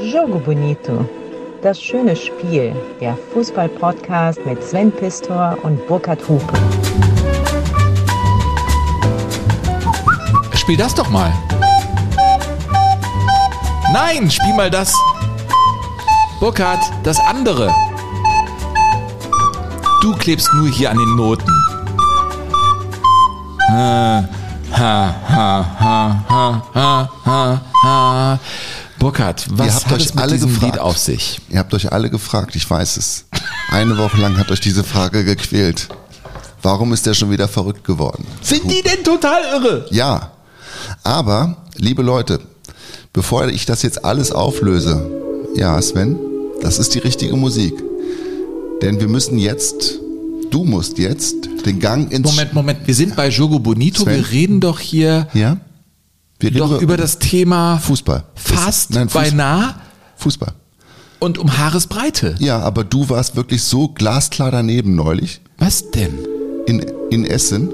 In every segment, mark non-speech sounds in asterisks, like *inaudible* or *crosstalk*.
Jogo Bonito. Das schöne Spiel. Der Fußball-Podcast mit Sven Pistor und Burkhard Hupe. Spiel das doch mal. Nein, spiel mal das. Burkhard, das andere. Du klebst nur hier an den Noten. Ha, ha, ha, ha, ha, ha, ha. Burkhard, was hat euch es mit alle diesem gefragt. Lied auf sich? Ihr habt euch alle gefragt, ich weiß es. Eine Woche lang hat euch diese Frage gequält. Warum ist der schon wieder verrückt geworden? Sind die denn total irre? Ja. Aber, liebe Leute, bevor ich das jetzt alles auflöse, ja, Sven, das ist die richtige Musik. Denn wir müssen jetzt, du musst jetzt den Gang ins... Moment, Moment, wir sind bei Jogo Bonito, Sven? wir reden doch hier Ja? Wir reden doch über das Thema Fußball. fast Nein, beinahe Fußball. und um Haaresbreite. Ja, aber du warst wirklich so glasklar daneben neulich Was denn? in, in Essen,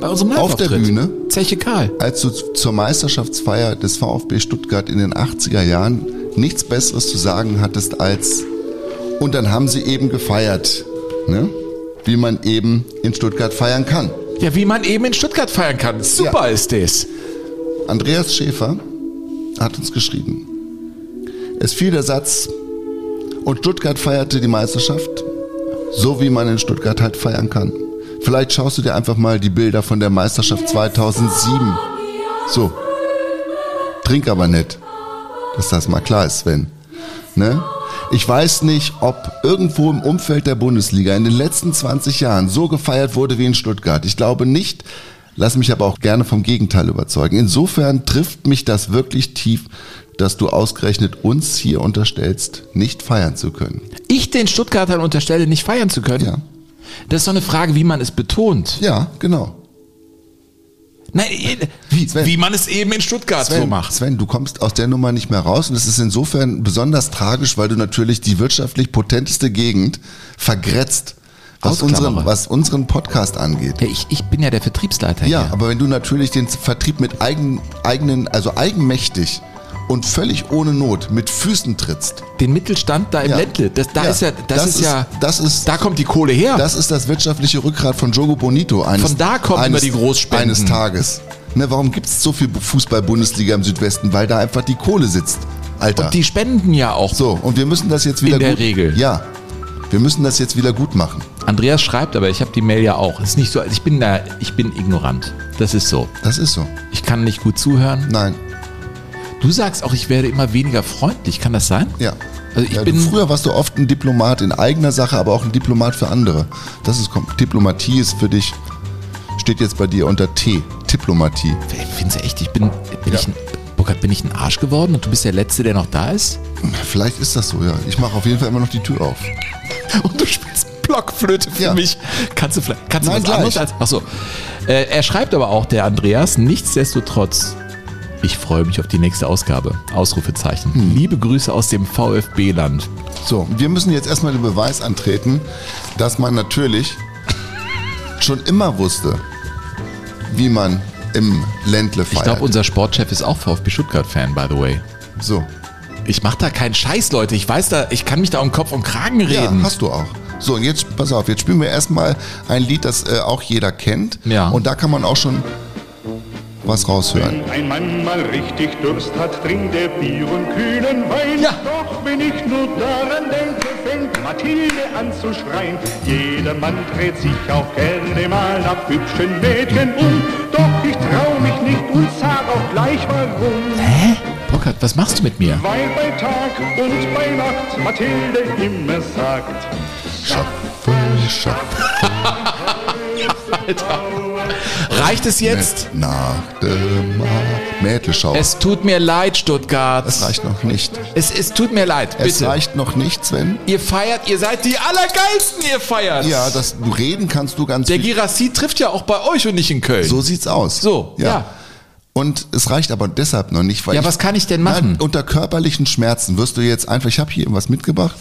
Bei unserem Auf der. Bühne? Zeche Karl. als du zur Meisterschaftsfeier des VfB Stuttgart in den 80er Jahren nichts Besseres zu sagen hattest als und dann haben sie eben gefeiert, ne? wie man eben in Stuttgart feiern kann. Ja, wie man eben in Stuttgart feiern kann. Super Ja. ist das. Andreas Schäfer hat uns geschrieben. Es fiel der Satz, und Stuttgart feierte die Meisterschaft, so wie man in Stuttgart halt feiern kann. Vielleicht schaust du dir einfach mal die Bilder von der Meisterschaft 2007. So. Trink aber nicht. Dass das mal klar ist, Sven. Ne? Ich weiß nicht, ob irgendwo im Umfeld der Bundesliga in den letzten 20 Jahren so gefeiert wurde wie in Stuttgart. Ich glaube nicht, lass mich aber auch gerne vom Gegenteil überzeugen. Insofern trifft mich das wirklich tief, dass du ausgerechnet uns hier unterstellst, nicht feiern zu können. Ich den Stuttgartern unterstelle, nicht feiern zu können. Ja. Das ist doch eine Frage, wie man es betont. Ja, genau. Nein, äh, wie, Sven. wie man es eben in Stuttgart so Sven, macht. Sven, du kommst aus der Nummer nicht mehr raus und es ist insofern besonders tragisch, weil du natürlich die wirtschaftlich potenteste Gegend vergrätzt, was unseren, was unseren Podcast angeht. Ja, ich, ich bin ja der Vertriebsleiter Ja, hier. aber wenn du natürlich den Vertrieb mit eigen, eigenen, also eigenmächtig und völlig ohne Not mit Füßen trittst, Den Mittelstand da im Ja. Ländle, das, da Ja, ist ja, das, das ist, ist- ja, das ist- da kommt die Kohle her. das ist das wirtschaftliche Rückgrat von Jogo Bonito eines, Von da kommen eines, immer die Großspenden. eines Tages. Ne, warum gibt es so viel Fußball-Bundesliga im Südwesten? Weil da einfach die Kohle sitzt. Alter. Und die spenden ja auch. so, und wir müssen das jetzt wieder In der gut, Regel. Ja. Wir müssen das jetzt wieder gut machen. Andreas schreibt aber, ich habe die Mail ja auch. Ist nicht so, ich bin da, ich bin ignorant. Das ist so. Das ist so. Ich kann nicht gut zuhören. Nein. Du sagst auch, ich werde immer weniger freundlich. Kann das sein? Ja. Also ich ja, bin früher warst du oft ein Diplomat in eigener Sache, aber auch ein Diplomat für andere. Das ist Diplomatie ist für dich steht jetzt bei dir unter T. Diplomatie. Findest du echt, ich bin, bin Ja. ich ein, Burkhard, bin ich ein Arsch geworden und du bist der Letzte, der noch da ist? Vielleicht ist das so, ja. Ich mache auf jeden Fall immer noch die Tür auf. *laughs* Und du spielst Blockflöte für Ja. mich. Kannst du vielleicht, kannst du Nein, was gleich. anderes als, achso. Äh, er schreibt aber auch, der Andreas, nichtsdestotrotz, ich freue mich auf die nächste Ausgabe. Ausrufezeichen. Hm. Liebe Grüße aus dem VfB-Land. So, wir müssen jetzt erstmal den Beweis antreten, dass man natürlich schon immer wusste, wie man im Ländle feiert. Ich glaube, unser Sportchef ist auch VfB Stuttgart-Fan, by the way. so. Ich mache da keinen Scheiß, Leute. Ich weiß da, ich kann mich da um Kopf und Kragen Ja, reden. hast du auch. So, und jetzt, pass auf, jetzt spielen wir erstmal ein Lied, das äh, auch jeder kennt. Ja. Und da kann man auch schon was raushören. Wenn ein Mann mal richtig Durst hat, trinkt er Bier und kühlen Wein. Ja. Doch wenn ich nur daran denke, fängt Mathilde an zu schreien. Jeder Mann dreht sich auch gerne mal nach hübschen Mädchen um. Doch ich trau mich nicht und sag auch gleich warum. Hä? Burkhard, was machst du mit mir? Weil bei Tag und bei Nacht Mathilde immer sagt. Schaffe, schaffe *laughs* Reicht es jetzt? nach dem Mädelschau. Es, Es tut mir leid, Stuttgart. reicht noch nicht. Es, es tut mir leid, Es bitte. reicht noch nicht, Sven. Ihr feiert, ihr seid die Allergeilsten, ihr feiert. Ja, das du reden kannst du ganz Der viel. Girassi trifft ja auch bei euch und nicht in Köln. So sieht's aus. So, ja. Und es reicht aber deshalb noch nicht, weil Ja, ich, was kann ich denn machen? Nein, unter körperlichen Schmerzen wirst du jetzt einfach, ich habe hier was mitgebracht.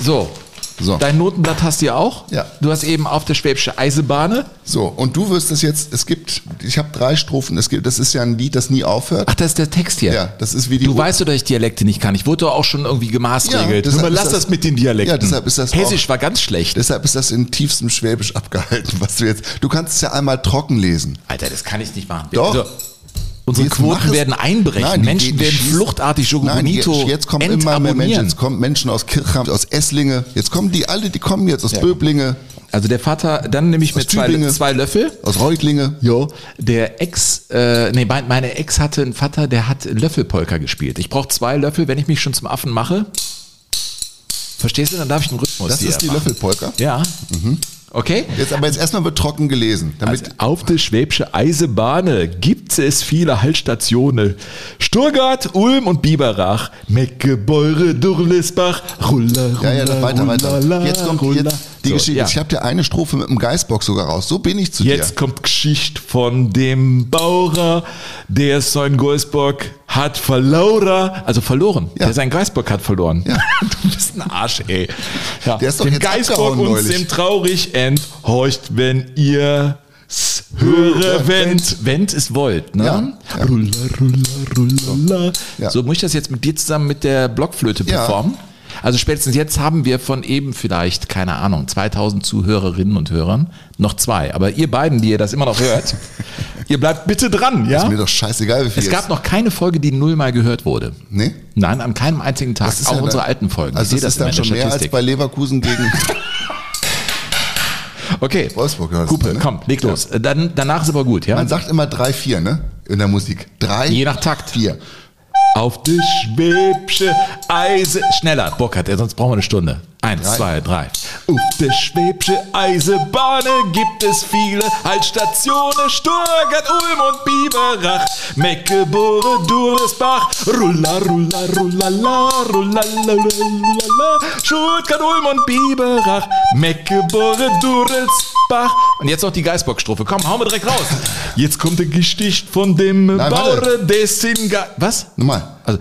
So, So. Dein Notenblatt hast du ja auch. Ja. Du hast eben auf der Schwäbische Eisebahne. So, und du wirst es jetzt, es gibt, ich habe drei Strophen, es gibt, das ist ja ein Lied, das nie aufhört. Ach, das ist der Text hier. Ja, das ist wie die Du weißt doch, dass ich Dialekte nicht kann. Ich wurde doch auch schon irgendwie gemaßregelt. Ja, lass das, das- mit den Dialekten. Ja, deshalb ist das Hessisch auch- war ganz schlecht. Deshalb ist das in tiefstem Schwäbisch *laughs* abgehalten, was du jetzt. Du kannst es ja einmal trocken lesen. Alter, das kann ich nicht machen. Doch. Also, unsere Jetzt Quoten werden einbrechen. Nein, Menschen werden schießen- fluchtartig Nein, Jogonito jetzt, kommen immer mehr Menschen. Jetzt kommen Menschen aus Kirchheim, aus Esslinge. Jetzt kommen die alle, die kommen jetzt aus Böblinge, Also der Vater, dann nehme ich mir zwei, zwei Löffel. aus Reutlinge. Jo. Der Ex, äh, nee, mein- meine Ex hatte einen Vater, der hat Löffelpolka gespielt. Ich brauche zwei Löffel, wenn ich mich schon zum Affen mache. Verstehst du? Dann darf ich einen Rhythmus Das ist die machen. Löffelpolka. Ja. Okay. Jetzt aber jetzt erstmal wird trocken gelesen. Damit, Also auf der Schwäbische Eisebahne gibt es viele Haltstationen. Sturgart, Ulm und Biberach, Meckebeure, Durlesbach, Rulla, Rulla, ja, ja, das weiter, weiter. Jetzt kommt Rulla. jetzt die So, Geschichte. ja. Ich habe dir eine Strophe mit dem Geistbox sogar raus. So bin ich zu Jetzt dir. kommt Geschichte von dem Bauer, der sein Geisbock hat verloren. Also verloren. Ja. Der sein Geisbock hat verloren. Ja. *laughs* Du bist ein Arsch, ey. Ja. Der ist doch dem jetzt abgehauen uns neulich. dem traurig enthorcht, wenn ihr höre, wennt. Wennt ist wollt, ne? Ja, ja. Rulla, rulla, rulla. Ja. So, muss ich das jetzt mit dir zusammen mit der Blockflöte Ja. Also spätestens jetzt haben wir von eben vielleicht, keine Ahnung, 2000 Zuhörerinnen und Hörern, noch zwei. Aber ihr beiden, die ihr das immer noch hört, *laughs* ihr bleibt bitte dran, ja? Ist mir doch scheißegal, wie viel Es gab noch keine Folge, die nullmal gehört wurde. Nee? Nein, an keinem einzigen Tag. Das ist Auch ja unsere alten Folgen. Also ich das ist das dann schon mehr als bei Leverkusen gegen *laughs* Okay. Wolfsburg. Kupe, ne? komm, leg los. Dann, danach ist aber gut, ja? Man sagt immer drei, vier, ne? In der Musik. Drei, Je nach Takt. vier. Auf die schwäbsche Eise. Schneller, Burkhard, ja, sonst brauchen wir eine Stunde. Eins, Drei. zwei, drei. Auf der schwäbsche Eisebahne gibt es viele Haltstationen. Sturgart, Ulm und Biberach. Meckebore, Duresbach. Rulla, rulla, rullala, rullala, Stuttgart, Ulm und Biberach. Meckebore, Duresbach. Und jetzt noch die Geisbock-Strophe. Komm, hauen wir direkt raus. Jetzt kommt der Gesticht von dem Nein, Bauer, dessen Ge Was? Nochmal. Also,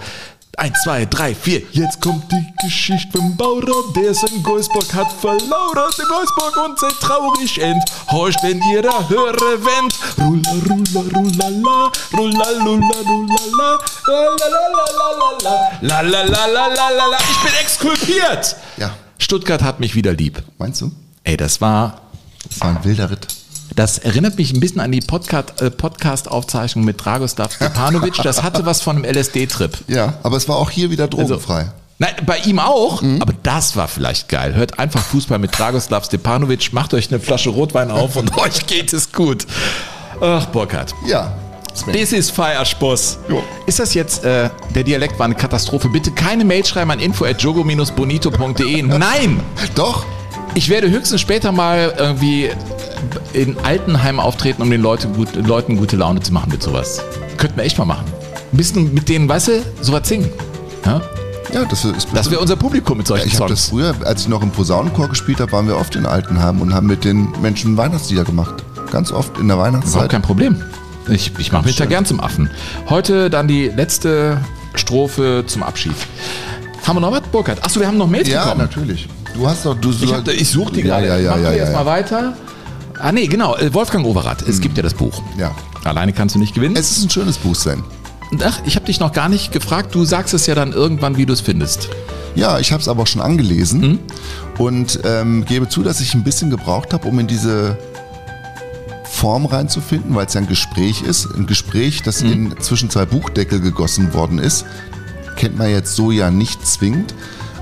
eins, zwei, drei, vier. Jetzt kommt die Geschichte vom Bauer, der sein Geusbock hat verloren. Den Geusbock und sehr traurig enthorcht, wenn ihr da höre wennt. Rulla, rulla, rulla, la, rulla, lulla, rulla, la, la, la, la, la, la, la, la, la, la, la, la, la. Ich bin exkulpiert. Ja. Stuttgart hat mich wieder lieb. Meinst du? Ey, das war Das war ein wilder Ritt. Das erinnert mich ein bisschen an die äh, Podcast-Aufzeichnung mit Dragoslav Stepanovic. Das hatte was von einem LSD-Trip. Ja, aber es war auch hier wieder drogenfrei. Nein, bei ihm auch, aber das war vielleicht geil. Hört einfach Fußball mit Dragoslav Stepanovic, macht euch eine Flasche Rotwein auf und *laughs* euch geht es gut. Ach, Burkhard. ja. Das ist Feiersposs. Ist das jetzt, äh, der Dialekt war eine Katastrophe. Bitte keine Mail schreiben an info.jogo-bonito.de. Nein! Doch. Ich werde höchstens später mal irgendwie in Altenheim auftreten, um den Leute gut, Leuten gute Laune zu machen mit sowas. Könnten wir echt mal machen. Ein bisschen mit denen, weißt du, sowas singen. Ja? Ja, das ist. Das wäre unser Publikum mit solchen ich habe das Songs. früher, als ich noch im Posaunenchor gespielt habe, waren wir oft in Altenheim und haben mit den Menschen Weihnachtslieder gemacht. Ganz oft in der Überhaupt Weihnachtszeit. kein Problem. Ich, ich mache mich da schön. gern zum Affen. Heute dann die letzte Strophe zum Abschied. Haben wir noch was, Burkhard? Achso, wir haben noch Mails Ja, bekommen. natürlich. Du hast doch. Du, Ich, hab, ich suche die ja, gerade. Ja, ja, Machen ja. wir ja, jetzt mal ja. weiter. Ah, nee, genau. äh, Wolfgang Overath. Es gibt ja das Buch. ja. Alleine kannst du nicht gewinnen. Es ist ein schönes Buch, Sven. Ach, ich habe dich noch gar nicht gefragt. Du sagst es ja dann irgendwann, wie du es findest. Ja, ich habe es aber auch schon angelesen Mhm. und ähm, gebe zu, dass ich ein bisschen gebraucht habe, um in diese Form reinzufinden, weil es ja ein Gespräch ist. Ein Gespräch, das Mhm. in zwischen zwei Buchdeckel gegossen worden ist, kennt man jetzt so ja nicht zwingend.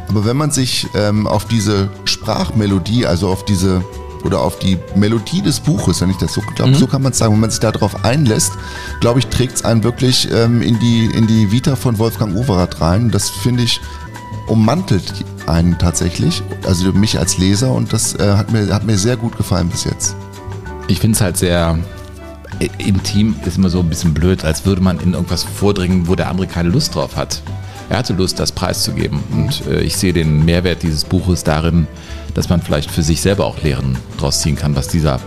Aber wenn man sich ähm, auf diese Sprachmelodie, also auf diese oder auf die Melodie des Buches, wenn ich das so glaube, so kann man es sagen, wenn man sich darauf einlässt, glaube ich, trägt es einen wirklich ähm, in, die, in die Vita von Wolfgang Overath rein. Das finde ich ummantelt einen tatsächlich, also mich als Leser und das äh, hat, mir, hat mir sehr gut gefallen bis jetzt. Ich finde es halt sehr äh, intim, ist immer so ein bisschen blöd, als würde man in irgendwas vordringen, wo der andere keine Lust drauf hat. Er hatte Lust, das preiszugeben. Und äh, ich sehe den Mehrwert dieses Buches darin, dass man vielleicht für sich selber auch Lehren draus ziehen kann, was dieser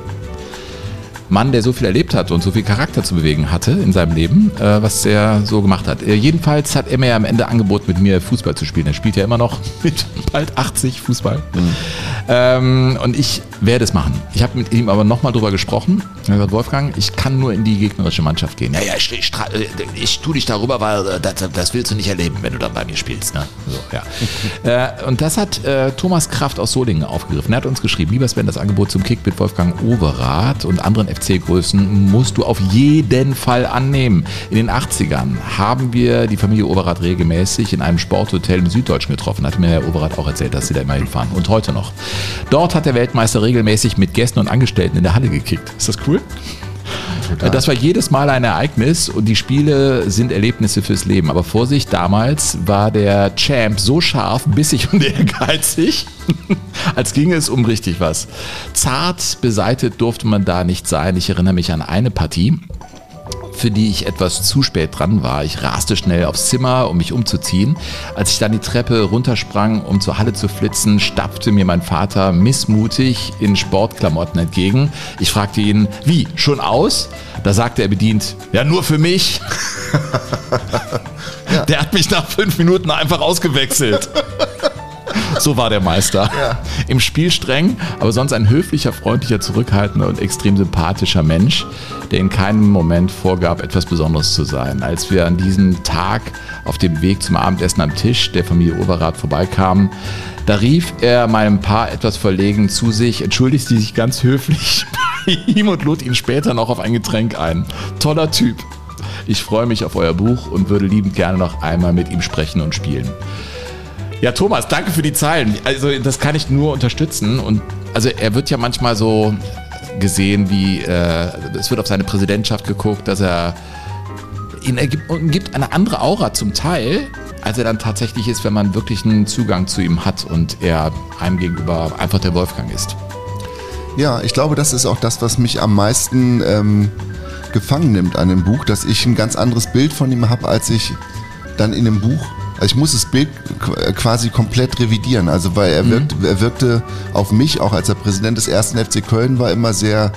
Mann, der so viel erlebt hat und so viel Charakter zu bewegen hatte in seinem Leben, äh, was er so gemacht hat. Äh, jedenfalls hat er mir ja am Ende angeboten, mit mir Fußball zu spielen. Er spielt ja immer noch *laughs* mit bald 80 Fußball. Mhm. Ähm, und ich werde es machen. Ich habe mit ihm aber nochmal drüber gesprochen. Er hat gesagt, Wolfgang, ich kann nur in die gegnerische Mannschaft gehen. Ja, ja, ich, ich, äh, ich tue dich darüber, weil äh, das, das, willst du nicht erleben, wenn du dann bei mir spielst. Ne? So, ja. *laughs* äh, und das hat äh, Thomas Kraft aus Solingen aufgegriffen. Er hat uns geschrieben, lieber Sven, das Angebot zum Kick mit Wolfgang Overath und anderen FC-Größen musst du auf jeden Fall annehmen. In den 80ern haben wir die Familie Overath regelmäßig in einem Sporthotel im Süddeutschen getroffen. Hat mir Herr Overath auch erzählt, dass sie da immer hinfahren. Und heute noch. Dort hat der Weltmeister regelmäßig mit Gästen und Angestellten in der Halle gekickt. Ist das cool? Total. Das war jedes Mal ein Ereignis und die Spiele sind Erlebnisse fürs Leben. Aber Vorsicht, damals war der Champ so scharf, bissig *laughs* und ehrgeizig, *laughs* als ginge es um richtig was. Zart beseitet durfte man da nicht sein. Ich erinnere mich an eine Partie für die ich etwas zu spät dran war. Ich raste schnell aufs Zimmer, um mich umzuziehen. Als ich dann die Treppe runtersprang, um zur Halle zu flitzen, stapfte mir mein Vater missmutig in Sportklamotten entgegen. Ich fragte ihn, wie, schon aus? Da sagte er bedient, ja, nur für mich. ja. *laughs* Der hat mich nach fünf Minuten einfach ausgewechselt. *laughs* So war der Meister. Ja. Im Spiel streng, aber sonst ein höflicher, freundlicher, zurückhaltender und extrem sympathischer Mensch, der in keinem Moment vorgab, etwas Besonderes zu sein. Als wir an diesem Tag auf dem Weg zum Abendessen am Tisch der Familie Overath vorbeikamen, da rief er meinem Paar etwas verlegen zu sich, entschuldigte sich ganz höflich *laughs* bei ihm und lud ihn später noch auf ein Getränk ein. Toller Typ. Ich freue mich auf euer Buch und würde liebend gerne noch einmal mit ihm sprechen und spielen. Ja, Thomas, danke für die Zeilen. Also das kann ich nur unterstützen. Und also er wird ja manchmal so gesehen, wie äh, es wird auf seine Präsidentschaft geguckt, dass er ihn ergibt, gibt eine andere Aura zum Teil, als er dann tatsächlich ist, wenn man wirklich einen Zugang zu ihm hat und er einem gegenüber einfach der Wolfgang ist. Ja, ich glaube, das ist auch das, was mich am meisten ähm, gefangen nimmt an dem Buch, dass ich ein ganz anderes Bild von ihm habe, als ich dann in dem Buch also ich muss das Bild quasi komplett revidieren. Also weil er, wirkt, mhm. er wirkte auf mich, auch als er Präsident des ersten FC Köln war, immer sehr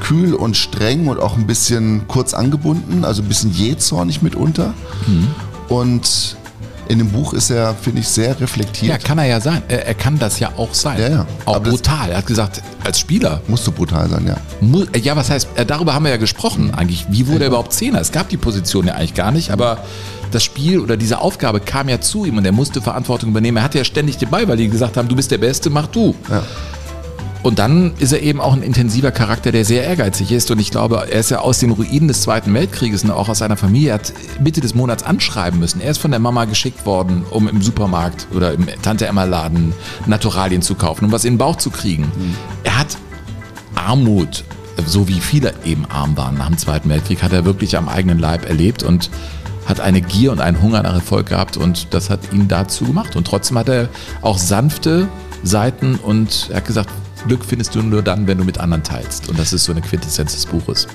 kühl und streng und auch ein bisschen kurz angebunden, also ein bisschen jähzornig mitunter. Mhm. Und in dem Buch ist er, finde ich, sehr reflektiert. Ja, kann er ja sein. Er, er kann das ja auch sein. Ja, ja. Auch Aber brutal. Er hat gesagt, als Spieler. Musst du brutal sein, ja. ja, was heißt, äh, darüber haben wir ja gesprochen eigentlich. Wie wurde er überhaupt Zehner? Es gab die Position ja eigentlich gar nicht, aber das Spiel oder diese Aufgabe kam ja zu ihm und er musste Verantwortung übernehmen. Er hatte ja ständig dabei, weil die gesagt haben, du bist der Beste, mach du. Ja. Und dann ist er eben auch ein intensiver Charakter, der sehr ehrgeizig ist. Und ich glaube, er ist ja aus den Ruinen des Zweiten Weltkrieges und auch aus seiner Familie, hat Mitte des Monats anschreiben müssen. Er ist von der Mama geschickt worden, um im Supermarkt oder im Tante-Emma-Laden Naturalien zu kaufen, um was in den Bauch zu kriegen. Mhm. Er hat Armut, so wie viele eben arm waren nach dem Zweiten Weltkrieg, hat er wirklich am eigenen Leib erlebt und hat eine Gier und einen Hunger nach Erfolg gehabt und das hat ihn dazu gemacht. Und trotzdem hat er auch sanfte Seiten und er hat gesagt, Glück findest du nur dann, wenn du mit anderen teilst. Und das ist so eine Quintessenz des Buches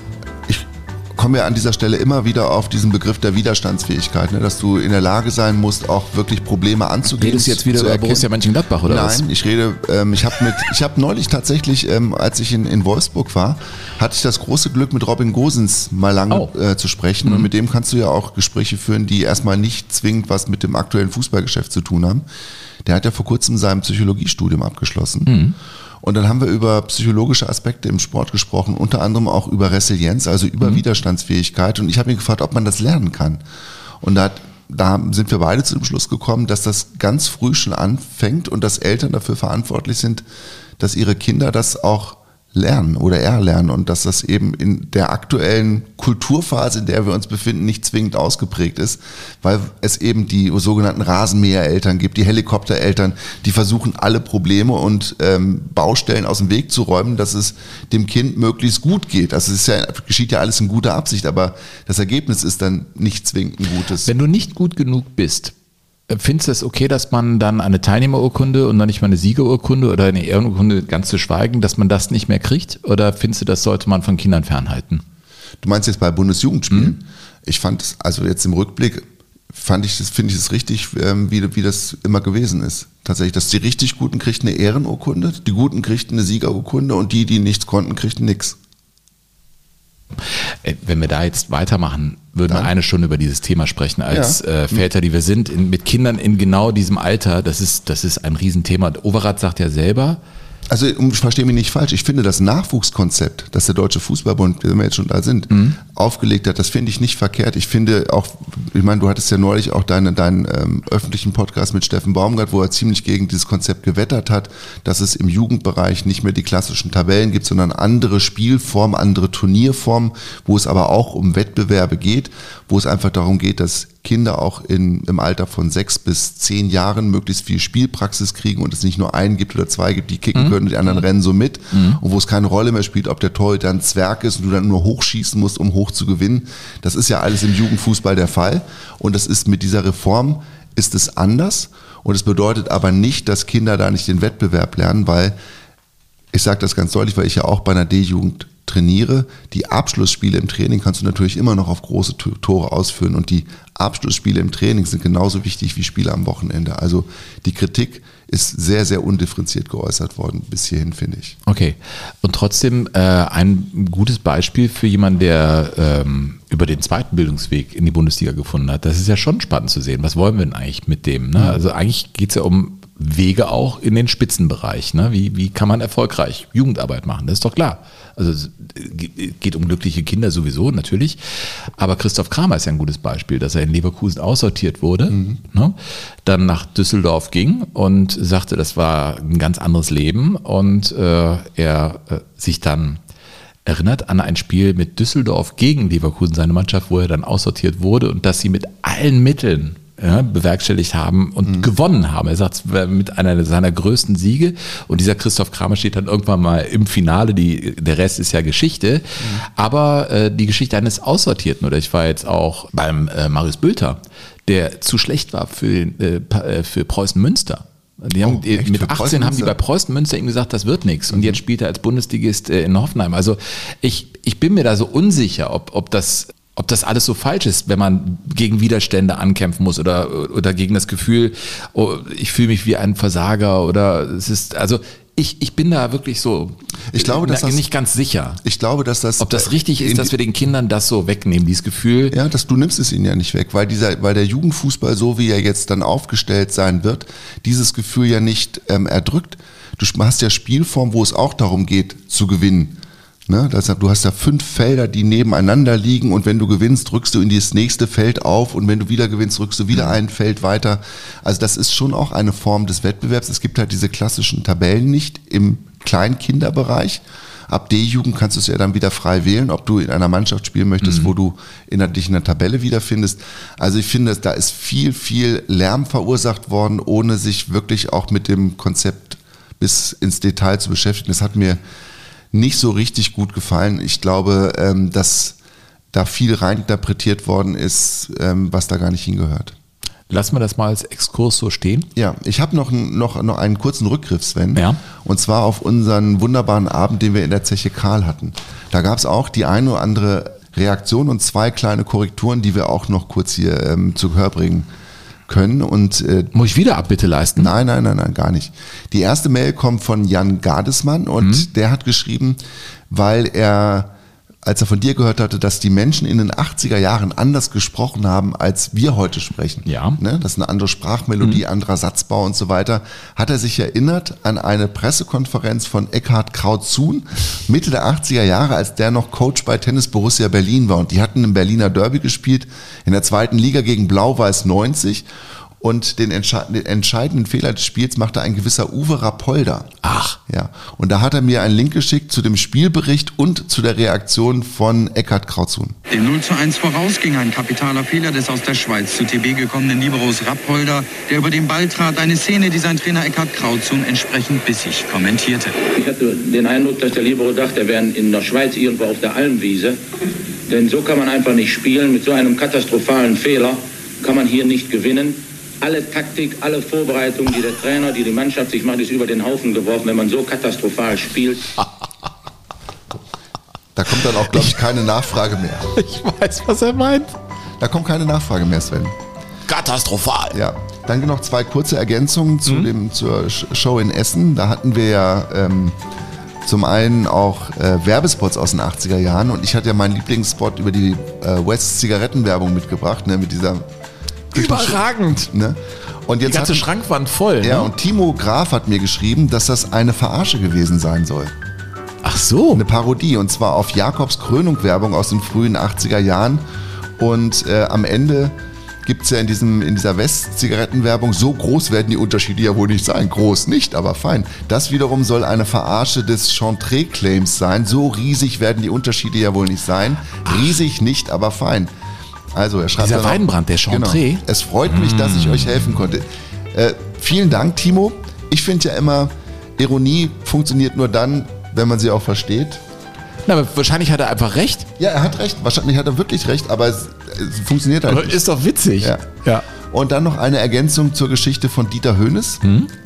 komme ja an dieser Stelle immer wieder auf diesen Begriff der Widerstandsfähigkeit, ne? dass du in der Lage sein musst, auch wirklich Probleme anzugehen. Redest du jetzt wieder über Borussia Mönchengladbach oder Nein, was? Nein, ich rede, ähm, ich habe ich habe neulich tatsächlich, ähm, als ich in, in Wolfsburg war, hatte ich das große Glück, mit Robin Gosens mal lange oh. äh, zu sprechen. Mhm. Und mit dem kannst du ja auch Gespräche führen, die erstmal nicht zwingend was mit dem aktuellen Fußballgeschäft zu tun haben. Der hat ja vor kurzem sein Psychologiestudium abgeschlossen. Mhm. Und dann haben wir über psychologische Aspekte im Sport gesprochen, unter anderem auch über Resilienz, also über mhm. Widerstandsfähigkeit. Und ich habe mich gefragt, ob man das lernen kann. Und da, da sind wir beide zu dem Schluss gekommen, dass das ganz früh schon anfängt und dass Eltern dafür verantwortlich sind, dass ihre Kinder das auch lernen oder erlernen und dass das eben in der aktuellen Kulturphase, in der wir uns befinden, nicht zwingend ausgeprägt ist, weil es eben die sogenannten Rasenmähereltern gibt, die Helikoptereltern, die versuchen alle Probleme und ähm, Baustellen aus dem Weg zu räumen, dass es dem Kind möglichst gut geht. Also es ist ja, geschieht ja alles in guter Absicht, aber das Ergebnis ist dann nicht zwingend ein gutes. Wenn du nicht gut genug bist, Findest du es okay, dass man dann eine Teilnehmerurkunde und noch nicht mal eine Siegerurkunde oder eine Ehrenurkunde ganz zu schweigen, dass man das nicht mehr kriegt? Oder findest du, das sollte man von Kindern fernhalten? Du meinst jetzt bei Bundesjugendspielen? Mhm. Ich fand es, also jetzt im Rückblick, fand ich das, finde ich es richtig, ähm, wie, wie das immer gewesen ist. Tatsächlich, dass die richtig Guten kriegten eine Ehrenurkunde, die Guten kriegten eine Siegerurkunde und die, die nichts konnten, kriegten nichts. Äh, Wenn wir da jetzt weitermachen, würden wir Dann? eine Stunde über dieses Thema sprechen. Als Ja. äh, Väter, die wir sind, in, mit Kindern in genau diesem Alter, das ist, das ist ein Riesenthema. Overath sagt ja selber, Also ich verstehe mich nicht falsch. Ich finde das Nachwuchskonzept, das der Deutsche Fußballbund, wenn wir jetzt schon da sind, aufgelegt hat, das finde ich nicht verkehrt. Ich finde auch, ich meine, du hattest ja neulich auch deine, deinen ähm, öffentlichen Podcast mit Steffen Baumgart, wo er ziemlich gegen dieses Konzept gewettert hat, dass es im Jugendbereich nicht mehr die klassischen Tabellen gibt, sondern andere Spielformen, andere Turnierformen, wo es aber auch um Wettbewerbe geht, wo es einfach darum geht, dass Kinder auch in, im Alter von sechs bis zehn Jahren möglichst viel Spielpraxis kriegen und es nicht nur einen gibt oder zwei gibt, die kicken können und die anderen rennen so mit. Und wo es keine Rolle mehr spielt, ob der Torhüter ein Zwerg ist und du dann nur hochschießen musst, um hoch zu gewinnen. Das ist ja alles im Jugendfußball der Fall. Und das ist mit dieser Reform ist es anders. Und es bedeutet aber nicht, dass Kinder da nicht den Wettbewerb lernen, weil ich sage das ganz deutlich, weil ich ja auch bei einer D-Jugend trainiere. Die Abschlussspiele im Training kannst du natürlich immer noch auf große Tore ausführen und die Abschlussspiele im Training sind genauso wichtig wie Spiele am Wochenende. Also die Kritik ist sehr, sehr undifferenziert geäußert worden bis hierhin, finde ich. Okay. Und trotzdem äh, ein gutes Beispiel für jemanden, der ähm, über den zweiten Bildungsweg in die Bundesliga gefunden hat. Das ist ja schon spannend zu sehen. Was wollen wir denn eigentlich mit dem? Ne? Also eigentlich geht es ja um Wege auch in den Spitzenbereich. Ne? Wie, wie kann man erfolgreich Jugendarbeit machen? Das ist doch klar. Also es geht um glückliche Kinder sowieso, natürlich. Aber Christoph Kramer ist ja ein gutes Beispiel, dass er in Leverkusen aussortiert wurde, ne? dann nach Düsseldorf ging und sagte, das war ein ganz anderes Leben und äh, er äh, sich dann erinnert an ein Spiel mit Düsseldorf gegen Leverkusen, seine Mannschaft, wo er dann aussortiert wurde und dass sie mit allen Mitteln ja, bewerkstelligt haben und gewonnen haben. Er sagt, mit einer seiner größten Siege und dieser Christoph Kramer steht dann irgendwann mal im Finale, die, der Rest ist ja Geschichte, aber äh, die Geschichte eines Aussortierten oder ich war jetzt auch beim äh, Marius Bülter, der zu schlecht war für, äh, äh, für Preußen Münster. Die haben, Oh, mit Für 18 Preußen haben die bei Preußen Münster ihm gesagt, das wird nichts. Und jetzt spielt er als Bundesligist äh, in Hoffenheim. Also ich, ich bin mir da so unsicher, ob, ob, das, ob das alles so falsch ist, wenn man gegen Widerstände ankämpfen muss oder, oder gegen das Gefühl, oh, ich fühle mich wie ein Versager oder es ist, also ich, ich bin da wirklich so Ich glaube, dass na, das- nicht ganz sicher. Ich glaube, dass das. Ob das richtig in ist, dass wir den Kindern das so wegnehmen, dieses Gefühl. Ja, das, du nimmst es ihnen ja nicht weg, weil dieser, weil der Jugendfußball, so wie er jetzt dann aufgestellt sein wird, dieses Gefühl ja nicht ähm, erdrückt. Du hast ja Spielform, wo es auch darum geht, zu gewinnen. Ne? Das, du hast ja fünf Felder, die nebeneinander liegen und wenn du gewinnst, drückst du in das nächste Feld auf und wenn du wieder gewinnst, drückst du wieder ein Feld weiter. Also das ist schon auch eine Form des Wettbewerbs. Es gibt halt diese klassischen Tabellen nicht im Kleinkinderbereich. Ab D-Jugend kannst du es ja dann wieder frei wählen, ob du in einer Mannschaft spielen möchtest, wo du in der, dich in der Tabelle wiederfindest. Also ich finde, da ist viel, viel Lärm verursacht worden, ohne sich wirklich auch mit dem Konzept bis ins Detail zu beschäftigen. Das hat mir nicht so richtig gut gefallen. Ich glaube, ähm, dass da viel reininterpretiert worden ist, ähm, was da gar nicht hingehört. Lassen wir das mal als Exkurs so stehen. Ja, ich habe noch, noch, noch einen kurzen Rückgriff, Sven. Ja. Und zwar auf unseren wunderbaren Abend, den wir in der Zeche Karl hatten. Da gab es auch die eine oder andere Reaktion und zwei kleine Korrekturen, die wir auch noch kurz hier ähm, zu Gehör bringen können. Und äh, Muss ich wieder Abbitte leisten? Nein, nein, nein, nein, gar nicht. Die erste Mail kommt von Jan Gardesmann und Mhm. der hat geschrieben, weil er, als er von dir gehört hatte, dass die Menschen in den 80er Jahren anders gesprochen haben, als wir heute sprechen. Ja. Mhm. Ne? Das ist eine andere Sprachmelodie, anderer Satzbau und so weiter. Hat er sich erinnert an eine Pressekonferenz von Eckhard Kraut-Zun, Mitte der 80er Jahre, als der noch Coach bei Tennis Borussia Berlin war. Und die hatten im Berliner Derby gespielt, in der zweiten Liga gegen Blau-Weiß 90. Und den, entsche den entscheidenden Fehler des Spiels machte ein gewisser Uwe Rapolda. Ach. Ja. Und da hat er mir einen Link geschickt zu dem Spielbericht und zu der Reaktion von Eckhard Krautzun. Dem 0 zu 1 voraus ging ein kapitaler Fehler des aus der Schweiz zu TB gekommenen Liberos Rappolder, der über den Ball trat. Eine Szene, die sein Trainer Eckhard Krautzun entsprechend bissig kommentierte. Ich hatte den Eindruck, dass der Libero dachte, er wäre in der Schweiz irgendwo auf der Almwiese. Denn so kann man einfach nicht spielen. Mit so einem katastrophalen Fehler kann man hier nicht gewinnen. Alle Taktik, alle Vorbereitungen, die der Trainer, die die Mannschaft sich macht, ist über den Haufen geworfen, wenn man so katastrophal spielt. Da kommt dann auch, glaube ich, keine Nachfrage mehr. *laughs* Ich weiß, was er meint. Da kommt keine Nachfrage mehr, Sven. Katastrophal. Ja. Dann noch zwei kurze Ergänzungen zu dem, zur Sh- Show in Essen. Da hatten wir ja ähm, zum einen auch äh, Werbespots aus den 80er Jahren und ich hatte ja meinen Lieblingsspot über die äh, West Zigarettenwerbung mitgebracht, ne, mit dieser Überragend. ne? Und Die jetzt ganze hat, Schrankwand voll. ja, ne? und Timo Graf hat mir geschrieben, dass das eine Verarsche gewesen sein soll. Ach so. Eine Parodie und zwar auf Jakobs Krönung Werbung aus den frühen 80er Jahren und äh, am Ende gibt es ja in, diesem, in dieser West-Zigarettenwerbung, so groß werden die Unterschiede ja wohl nicht sein. Groß nicht, aber fein. Das wiederum soll eine Verarsche des Chantre-Claims sein. So riesig werden die Unterschiede ja wohl nicht sein. Riesig nicht, aber fein. Also er schreibt Dieser dann Weidenbrand, der Chantre? Genau. Es freut mich, dass ich euch helfen konnte. Äh, vielen Dank, Timo. Ich finde ja immer, Ironie funktioniert nur dann, wenn man sie auch versteht. Na, aber wahrscheinlich hat er einfach recht. Ja, er hat recht. Wahrscheinlich hat er wirklich recht, aber es, es funktioniert halt Aber nicht. ist doch witzig. Ja. ja. Und dann noch eine Ergänzung zur Geschichte von Dieter Höhnes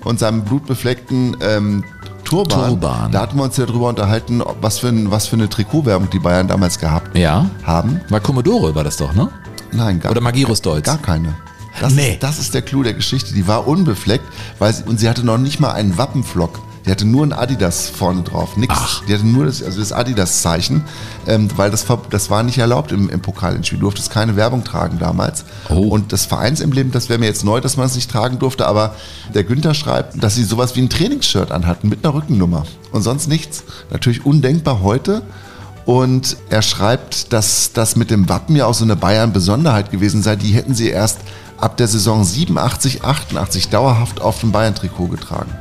und seinem blutbefleckten ähm, Turban. Turban. Da hatten wir uns ja drüber unterhalten, was für, ein, was für eine Trikotwerbung die Bayern damals gehabt Ja. haben. War Commodore, war das doch, ne? Nein, gar Oder Magirus Deutz. Gar keine. Das, Nee. ist, das ist der Clou der Geschichte. Die war unbefleckt weil sie, und sie hatte noch nicht mal einen Wappenflock. Die hatte nur ein Adidas vorne drauf, nix. Ach. Die hatte nur das, also das Adidas-Zeichen, ähm, weil das, das war nicht erlaubt im, im Pokalendspiel. Du durftest keine Werbung tragen damals. Oh. Und das Vereinsemblem, das wäre mir jetzt neu, dass man es nicht tragen durfte, aber der Günther schreibt, dass sie sowas wie ein Trainingsshirt anhatten mit einer Rückennummer und sonst nichts. Natürlich undenkbar heute. Und er schreibt, dass das mit dem Wappen ja auch so eine Bayern-Besonderheit gewesen sei. Die hätten sie erst ab der Saison 87, 88 dauerhaft auf dem Bayern-Trikot getragen.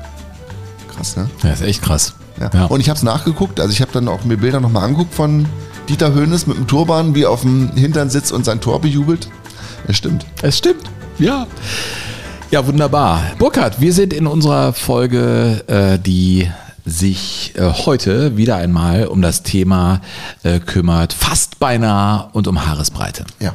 Krass, ne? Ja, ist echt krass. Ja. Ja. Und ich habe es nachgeguckt, also ich habe dann auch mir Bilder nochmal angeguckt von Dieter Höhnes mit dem Turban, wie er auf dem Hintern sitzt und sein Tor bejubelt. Es stimmt. Es stimmt. Ja. Ja, wunderbar. Burkhard, wir sind in unserer Folge, äh, die sich äh, heute wieder einmal um das Thema äh, kümmert, fast beinahe und um Haaresbreite. Ja.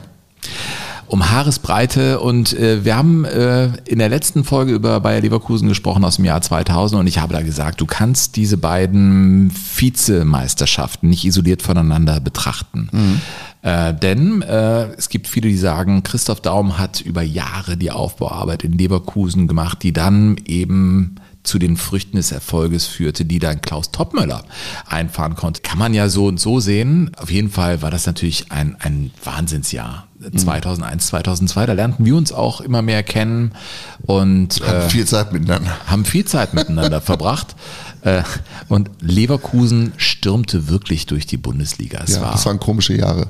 Um Haaresbreite und äh, wir haben äh, in der letzten Folge über Bayer Leverkusen gesprochen aus dem Jahr 2000 und ich habe da gesagt, du kannst diese beiden Vizemeisterschaften nicht isoliert voneinander betrachten. Äh, denn äh, es gibt viele, die sagen, Christoph Daum hat über Jahre die Aufbauarbeit in Leverkusen gemacht, die dann eben zu den Früchten des Erfolges führte, die dann Klaus Toppmöller einfahren konnte. Kann man ja so und so sehen. Auf jeden Fall war das natürlich ein, ein Wahnsinnsjahr. 2001, 2002, da lernten wir uns auch immer mehr kennen und äh, Haben viel Zeit miteinander. haben viel Zeit miteinander *laughs* verbracht. Äh, und Leverkusen stürmte wirklich durch die Bundesliga. Es Ja, war, das waren komische Jahre.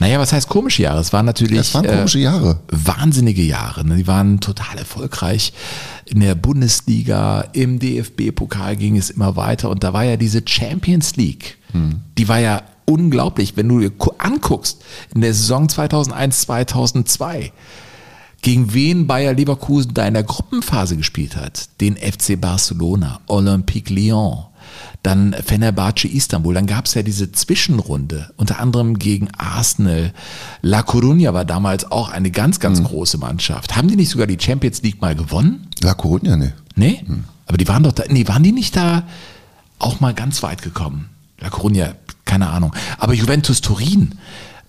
naja, was heißt komische Jahre? Es waren natürlich Es waren äh, komische Jahre. wahnsinnige Jahre. Ne? Die waren total erfolgreich. In der Bundesliga, im DFB-Pokal ging es immer weiter. Und da war ja diese Champions League. Die war ja unglaublich, wenn du dir gu- anguckst, in der Saison 2001, 2002, gegen wen Bayer Leverkusen da in der Gruppenphase gespielt hat. Den FC Barcelona, Olympique Lyon, dann Fenerbahce Istanbul. Dann gab es ja diese Zwischenrunde, unter anderem gegen Arsenal. La Coruña war damals auch eine ganz, ganz große Mannschaft. Haben die nicht sogar die Champions League mal gewonnen? La Coruña, ne. Nee? Aber die waren doch da, nee, waren die nicht da auch mal ganz weit gekommen? La Coruña, keine Ahnung. Aber Juventus Turin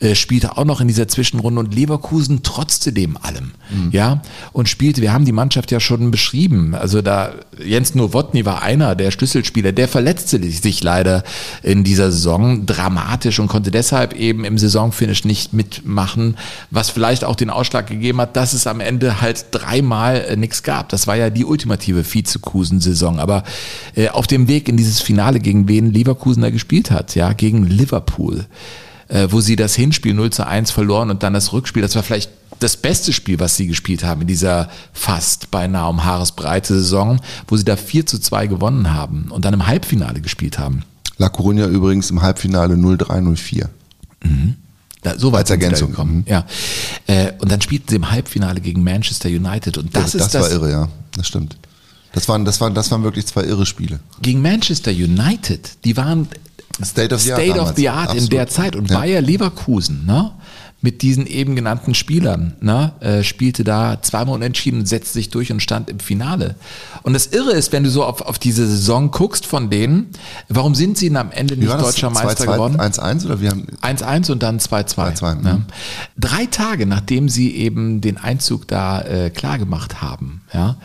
äh, spielte auch noch in dieser Zwischenrunde und Leverkusen trotzdem allem. Ja, und spielte, wir haben die Mannschaft ja schon beschrieben. Also da, Jens Nowotny war einer der Schlüsselspieler, der verletzte sich leider in dieser Saison dramatisch und konnte deshalb eben im Saisonfinish nicht mitmachen, was vielleicht auch den Ausschlag gegeben hat, dass es am Ende halt dreimal äh, nichts gab. Das war ja die ultimative Vizekusen-Saison. Aber äh, auf dem Weg in dieses Finale, gegen wen Leverkusen da gespielt hat, ja, gegen Liverpool, äh, wo sie das Hinspiel 0 zu 1 verloren und dann das Rückspiel, das war vielleicht das beste Spiel, was sie gespielt haben in dieser fast beinahe um Haaresbreite Saison, wo sie da 4 zu 2 gewonnen haben und dann im Halbfinale gespielt haben. La Coruña übrigens im Halbfinale 0-3-0-4. Da, so weit Als da Ergänzung, gekommen. mhm. Ja. Äh, und dann spielten sie im Halbfinale gegen Manchester United und das, das ist das war irre, ja. Das stimmt. Das waren, das waren, das waren wirklich zwei irre Spiele. gegen Manchester United. Die waren State of the Art State of the Art in der Zeit. Und Ja. Bayer Leverkusen, ne? Mit diesen eben genannten Spielern, ne, äh, spielte da zweimal unentschieden und setzte sich durch und stand im Finale. Und das Irre ist, wenn du so auf, auf diese Saison guckst von denen, warum sind sie denn am Ende nicht deutscher Meister 2-2, geworden? 1-1 oder wir haben 1-1 und dann 2-2. 2-2, ne? mhm. Drei Tage nachdem sie eben den Einzug da äh, klar gemacht haben, ja,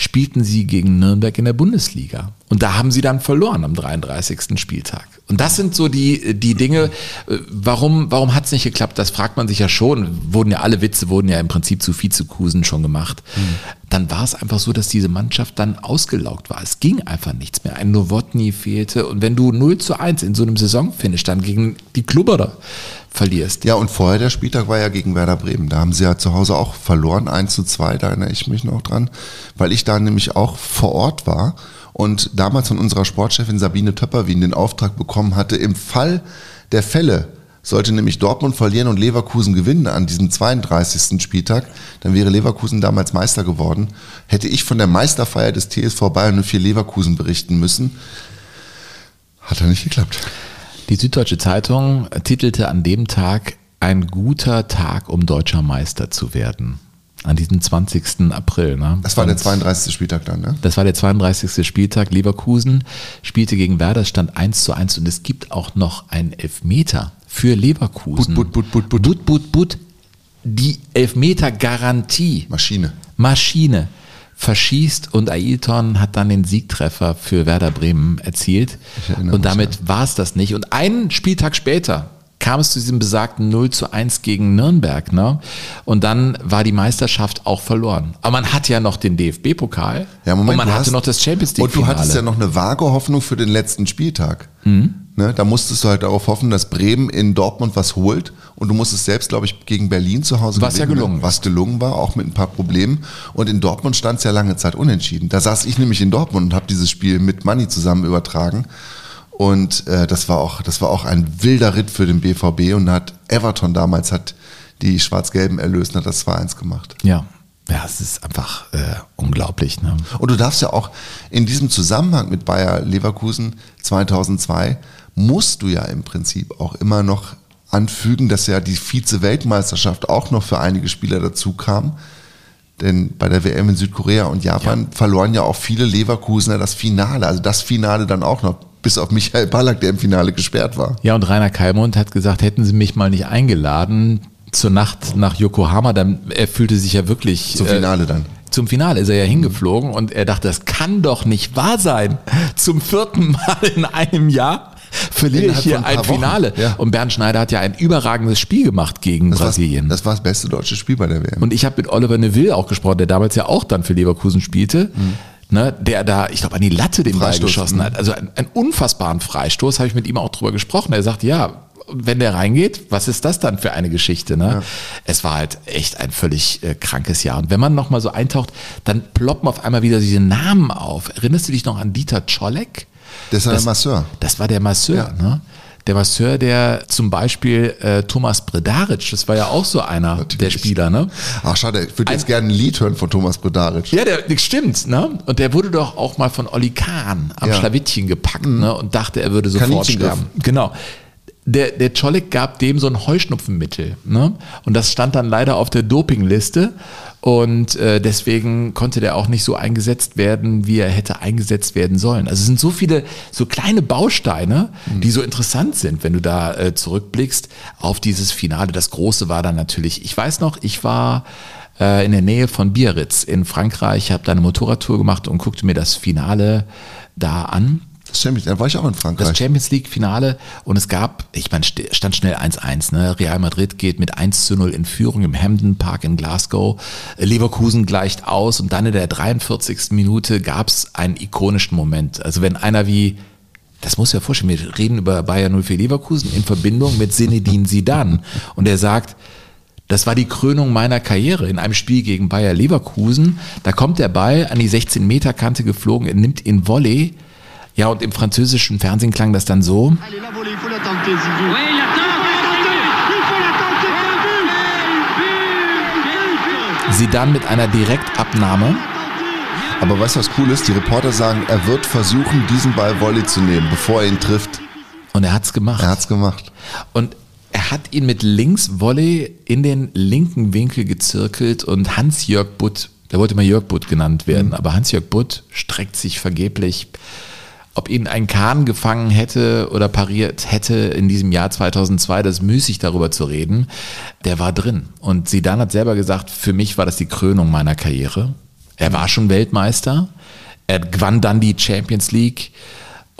spielten sie gegen Nürnberg in der Bundesliga. Und da haben sie dann verloren am 33. Spieltag. Und das sind so die, die Dinge, äh, warum, warum hat es nicht geklappt? Das fragt man sich ja schon. Wurden ja alle Witze, wurden ja im Prinzip zu Vizekusen schon gemacht. Mhm. Dann war es einfach so, dass diese Mannschaft dann ausgelaugt war. Es ging einfach nichts mehr. Ein Nowotny fehlte. Und wenn du 0 zu 1 in so einem Saisonfinish dann gegen die Klubberer verlierst. Ja, und vorher der Spieltag war ja gegen Werder Bremen. Da haben sie ja zu Hause auch verloren, 1 zu 2, da erinnere ich mich noch dran, weil ich da nämlich auch vor Ort war und damals von unserer Sportchefin Sabine Töpperwien den Auftrag bekommen hatte, im Fall der Fälle sollte nämlich Dortmund verlieren und Leverkusen gewinnen an diesem 32. Spieltag, dann wäre Leverkusen damals Meister geworden. Hätte ich von der Meisterfeier des TSV Bayern 04 Leverkusen berichten müssen, hat er nicht geklappt. Die Süddeutsche Zeitung titelte an dem Tag ein guter Tag, um deutscher Meister zu werden. An diesem 20. April. Ne? Das war Und der 32. Spieltag dann, ne? Das war der 32. Spieltag. Leverkusen spielte gegen Werder, stand 1 zu 1 und es gibt auch noch einen Elfmeter für Leverkusen. But, but, but, but, but. But, but, but. Die Elfmeter-Garantie. Maschine. Maschine verschießt und Ailton hat dann den Siegtreffer für Werder Bremen erzielt. Und damit war es das nicht. Und einen Spieltag später kam es zu diesem besagten 0 zu 1 gegen Nürnberg. Ne? Und dann war die Meisterschaft auch verloren. Aber man hatte ja noch den DFB-Pokal ja, Moment, und man hatte hast, noch das Champions League. Und du hattest ja noch eine vage Hoffnung für den letzten Spieltag. Mhm. Ne? Da musstest du halt darauf hoffen, dass Bremen in Dortmund was holt und du musstest selbst, glaube ich, gegen Berlin zu Hause was gewinnen, ja gelungen was gelungen war, auch mit ein paar Problemen. Und in Dortmund stand es ja lange Zeit unentschieden. Da saß ich nämlich in Dortmund und habe dieses Spiel mit Money zusammen übertragen. Und äh, das war auch, das war auch ein wilder Ritt für den BVB und hat Everton damals hat die Schwarz-Gelben erlöst und hat das 2-1 gemacht. Ja, ja, es ist einfach äh, unglaublich. Ne? Und du darfst ja auch in diesem Zusammenhang mit Bayer Leverkusen 2002 musst du ja im Prinzip auch immer noch anfügen, dass ja die Vize-Weltmeisterschaft auch noch für einige Spieler dazu kam. Denn bei der WM in Südkorea und Japan ja. verloren ja auch viele Leverkusener das Finale. Also das Finale dann auch noch, bis auf Michael Ballack, der im Finale gesperrt war. Ja, und Rainer Kalmund hat gesagt, hätten sie mich mal nicht eingeladen zur Nacht nach Yokohama, dann er fühlte sich ja wirklich. Zum Finale äh, dann. Zum Finale ist er ja hingeflogen und er dachte, das kann doch nicht wahr sein. Zum vierten Mal in einem Jahr verliere ich hier ein, ein Finale. Ja. Und Bernd Schneider hat ja ein überragendes Spiel gemacht gegen das Brasilien. das war das beste deutsche Spiel bei der WM. Und ich habe mit Oliver Neville auch gesprochen, der damals ja auch dann für Leverkusen spielte. Mhm. Ne, der da, ich glaube, an die Latte den Ball geschossen mhm. hat. Also einen, einen unfassbaren Freistoß, habe ich mit ihm auch drüber gesprochen. Er sagt, ja, wenn der reingeht, was ist das dann für eine Geschichte? Ne? Ja. Es war halt echt ein völlig äh, krankes Jahr. Und wenn man nochmal so eintaucht, dann ploppen auf einmal wieder diese Namen auf. Erinnerst du dich noch an Dieter Czolek? Das war das, der Masseur. Das war der Masseur, ja. ne? Der Masseur, der zum Beispiel äh, Thomas Bredaric, das war ja auch so einer Natürlich. der Spieler, ne? Ach schade, ich würde jetzt gerne ein Lied hören von Thomas Bredaric. Ja, der, stimmt, ne? Und der wurde doch auch mal von Olli Kahn am ja. Schlawittchen gepackt, mhm. ne? Und dachte, er würde sofort sterben. Genau der, der Czolik gab dem so ein Heuschnupfenmittel. Ne? Und das stand dann leider auf der Dopingliste. Und äh, deswegen konnte der auch nicht so eingesetzt werden, wie er hätte eingesetzt werden sollen. Also es sind so viele, so kleine Bausteine, mhm. die so interessant sind, wenn du da äh, zurückblickst auf dieses Finale. Das Große war dann natürlich, ich weiß noch, ich war äh, in der Nähe von Biarritz in Frankreich, habe da eine Motorradtour gemacht und guckte mir das Finale da an. Das Champions, da war ich auch in Frankreich. Das Champions League Finale und es gab, ich meine, stand schnell 1-1. Ne? Real Madrid geht mit 1 zu 0 in Führung im Hampden Park in Glasgow. Leverkusen gleicht aus und dann in der 43. Minute gab es einen ikonischen Moment. Also wenn einer wie das muss ja vorstellen, wir reden über Bayern 04 Leverkusen in Verbindung mit Zinedine Zidane und er sagt, das war die Krönung meiner Karriere in einem Spiel gegen Bayer Leverkusen. Da kommt der Ball an die 16 Meter Kante geflogen, er nimmt in Volley ja, und im französischen Fernsehen klang das dann so. Sie dann mit einer Direktabnahme. Aber weißt du, was cool ist? Die Reporter sagen, er wird versuchen, diesen Ball Volley zu nehmen, bevor er ihn trifft. Und er hat's gemacht. Er hat's gemacht. Und er hat ihn mit links Volley in den linken Winkel gezirkelt und Hans-Jörg Butt, der wollte mal Jörg Butt genannt werden, mhm. aber Hans-Jörg Butt streckt sich vergeblich ob ihn ein Kahn gefangen hätte oder pariert hätte in diesem Jahr 2002, das ist müßig darüber zu reden, der war drin. Und Sidan hat selber gesagt, für mich war das die Krönung meiner Karriere. Er war schon Weltmeister. Er gewann dann die Champions League.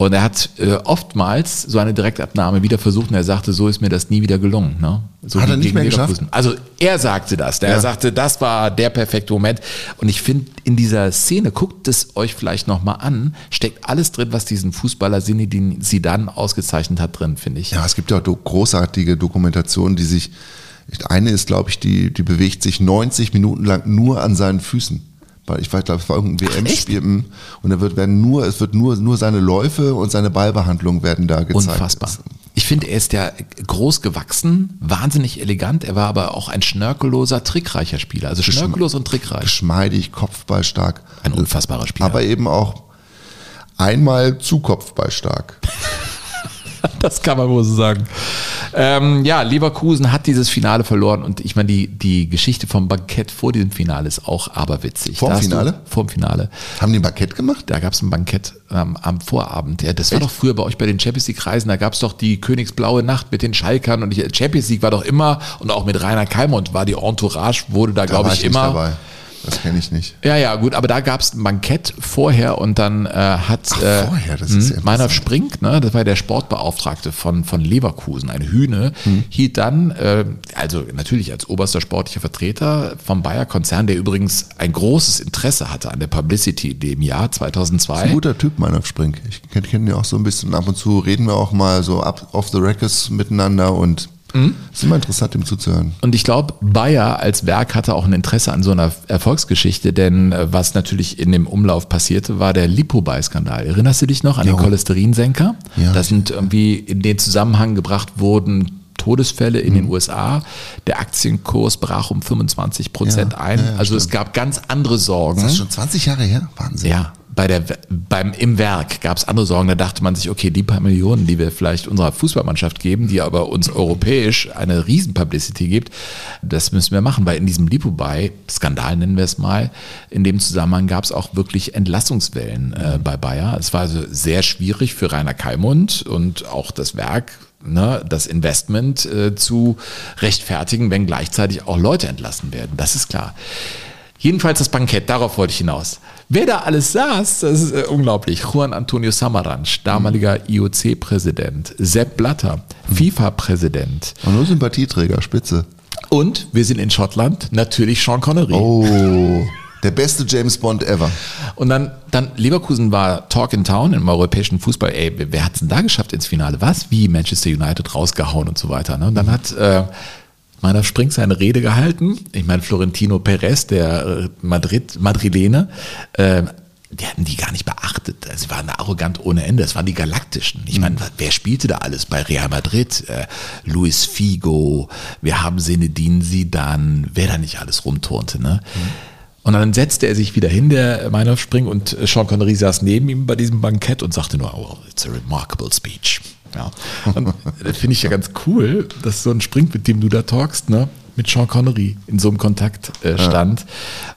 Und er hat äh, oftmals so eine Direktabnahme wieder versucht und er sagte, so ist mir das nie wieder gelungen. Ne? So Hat er nicht mehr Leverkusen. Also er sagte das. Der Ja. sagte, das war der perfekte Moment. Und ich finde, in dieser Szene, guckt es euch vielleicht nochmal an, steckt alles drin, was diesen Fußballer Zinedine Zidane ausgezeichnet hat, drin, finde ich. Ja, es gibt ja auch do großartige Dokumentationen, die sich, eine ist, glaube ich, die, die bewegt sich 90 Minuten lang nur an seinen Füßen. Weil ich weiß, glaube, es war irgendein WM-Spiel mm, und da wird werden nur, es wird nur, nur seine Läufe und seine Ballbehandlung werden da gezeigt. Unfassbar. Ich finde, er ist ja groß gewachsen, wahnsinnig elegant. Er war aber auch ein schnörkelloser, trickreicher Spieler. Also schnörkellos und trickreich. Geschmeidig, kopfballstark. Ein unfassbarer Spieler. Aber eben auch einmal zu kopfballstark. *laughs* Das kann man wohl so sagen. Ähm, ja, Leverkusen hat dieses Finale verloren und ich meine, die, die Geschichte vom Bankett vor diesem Finale ist auch aberwitzig. Vorm Finale? Du, vorm Finale. Haben die ein Parkett gemacht? Da gab es ein Bankett ähm, am Vorabend. Ja, das war doch früher bei euch bei den Champions League-Reisen, da gab es doch die Königsblaue Nacht mit den Schalkern und die Champions League war doch immer und auch mit Rainer Kalmund war die Entourage, wurde da, Da glaube ich, nicht immer. dabei. Das kenne ich nicht. Ja, ja, gut, aber da gab es ein Bankett vorher und dann äh, hat Ach, äh, vorher, das ist ja Meiner. Sprink, ne, das war der Sportbeauftragte von, von Leverkusen, eine Hühne, Hm. hielt dann, äh, also natürlich als oberster sportlicher Vertreter vom Bayer-Konzern, der übrigens ein großes Interesse hatte an der Publicity in dem Jahr 2002. Ein guter Typ, meiner Sprink. Ich kenne kenn ihn auch so ein bisschen. Ab und zu reden wir auch mal so up, off the records miteinander und Mhm. ist immer interessant, ihm zuzuhören. Und ich glaube, Bayer als Werk hatte auch ein Interesse an so einer Erfolgsgeschichte, denn äh, was natürlich in dem Umlauf passierte, war der Lipobuy-Skandal. Erinnerst du dich noch an den Ja. Cholesterinsenker? Ja. Das sind irgendwie in den Zusammenhang gebracht wurden Todesfälle in Mhm. den USA. Der Aktienkurs brach um 25 Prozent Ja, ein. ja, also es gab ganz andere Sorgen. Das ist schon 20 Jahre her? Wahnsinn. Ja, bei der, beim, im Werk gab es andere Sorgen. Da dachte man sich, okay, die paar Millionen, die wir vielleicht unserer Fußballmannschaft geben, die aber uns europäisch eine Riesenpublicity gibt, das müssen wir machen, weil in diesem Lipobuy-Skandal, nennen wir es mal, in dem Zusammenhang gab es auch wirklich Entlassungswellen äh, bei Bayer. Es war also sehr schwierig für Rainer Kalmund und auch das Werk, ne, das Investment äh, zu rechtfertigen, wenn gleichzeitig auch Leute entlassen werden. Das ist klar. Jedenfalls das Bankett, darauf wollte ich hinaus. Wer da alles saß, das ist äh, unglaublich. Juan Antonio Samaranch, damaliger IOC-Präsident, Sepp Blatter, FIFA-Präsident. Und nur Sympathieträger, Spitze. Und wir sind in Schottland, natürlich Sean Connery. Oh, der beste James Bond ever. Und dann, dann Leverkusen war Talk in Town im europäischen Fußball. Ey, wer hat's denn da geschafft ins Finale? Was? Wie Manchester United rausgehauen und so weiter. Ne? Und dann hat äh, meiner Spring seine Rede gehalten. Ich meine, Florentino Perez, der äh, Madrid, Madrilene, äh, die hatten die gar nicht beachtet. Sie waren arrogant ohne Ende. Es waren die Galaktischen. Ich meine, wer spielte da alles bei Real Madrid? Äh, Luis Figo, wir haben Zinedine Zidane, wer da nicht alles rumturnte. Ne? Und dann setzte er sich wieder hin, der Meinhof Spring, und Sean Connery saß neben ihm bei diesem Bankett und sagte nur, oh, it's a remarkable speech. Ja. Und das finde ich ja ganz cool, dass so ein Spring, mit dem du da talkst, ne, mit Sean Connery in so einem Kontakt äh, stand.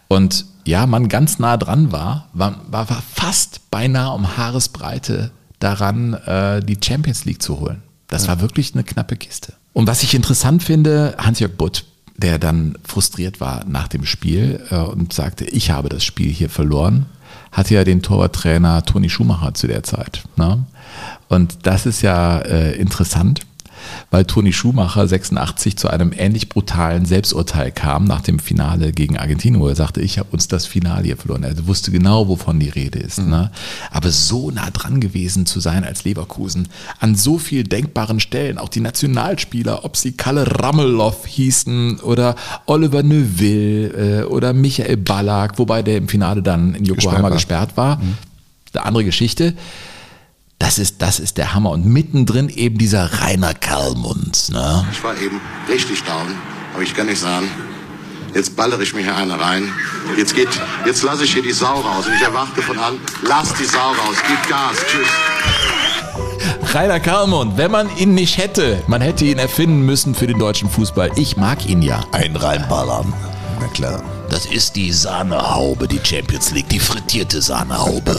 Und ja, man ganz nah dran war, war, war, war fast beinahe um Haaresbreite daran, äh, die Champions League zu holen. Das war wirklich eine knappe Kiste. Und was ich interessant finde, Hans-Jörg Butt, der dann frustriert war nach dem Spiel äh, und sagte, ich habe das Spiel hier verloren, hatte ja den Torwarttrainer Toni Schumacher zu der Zeit. Ne? Und das ist ja äh, interessant, weil Toni Schumacher 86 zu einem ähnlich brutalen Selbsturteil kam nach dem Finale gegen Argentinien, wo er sagte, ich habe uns das Finale hier verloren. Er wusste genau, wovon die Rede ist. Ne? Aber so nah dran gewesen zu sein als Leverkusen, an so vielen denkbaren Stellen, auch die Nationalspieler, ob sie Kalle Ramelow hießen oder Oliver Neuville äh, oder Michael Ballack, wobei der im Finale dann in Yokohama Gesperrt war. gesperrt war. Eine andere Geschichte. Das ist, das ist der Hammer. Und mittendrin eben dieser Rainer Kalmund. Ne? Ich war eben richtig down, aber ich kann nicht sagen, jetzt ballere ich mir hier eine rein. Jetzt geht, jetzt lasse ich hier die Sau raus. Und ich erwarte von an, lass die Sau raus, gib Gas, tschüss. Rainer Kalmund, wenn man ihn nicht hätte, man hätte ihn erfinden müssen für den deutschen Fußball. Ich mag ihn ja. Ein reinballern. Na klar. Das ist die Sahnehaube, die Champions League, die frittierte Sahnehaube.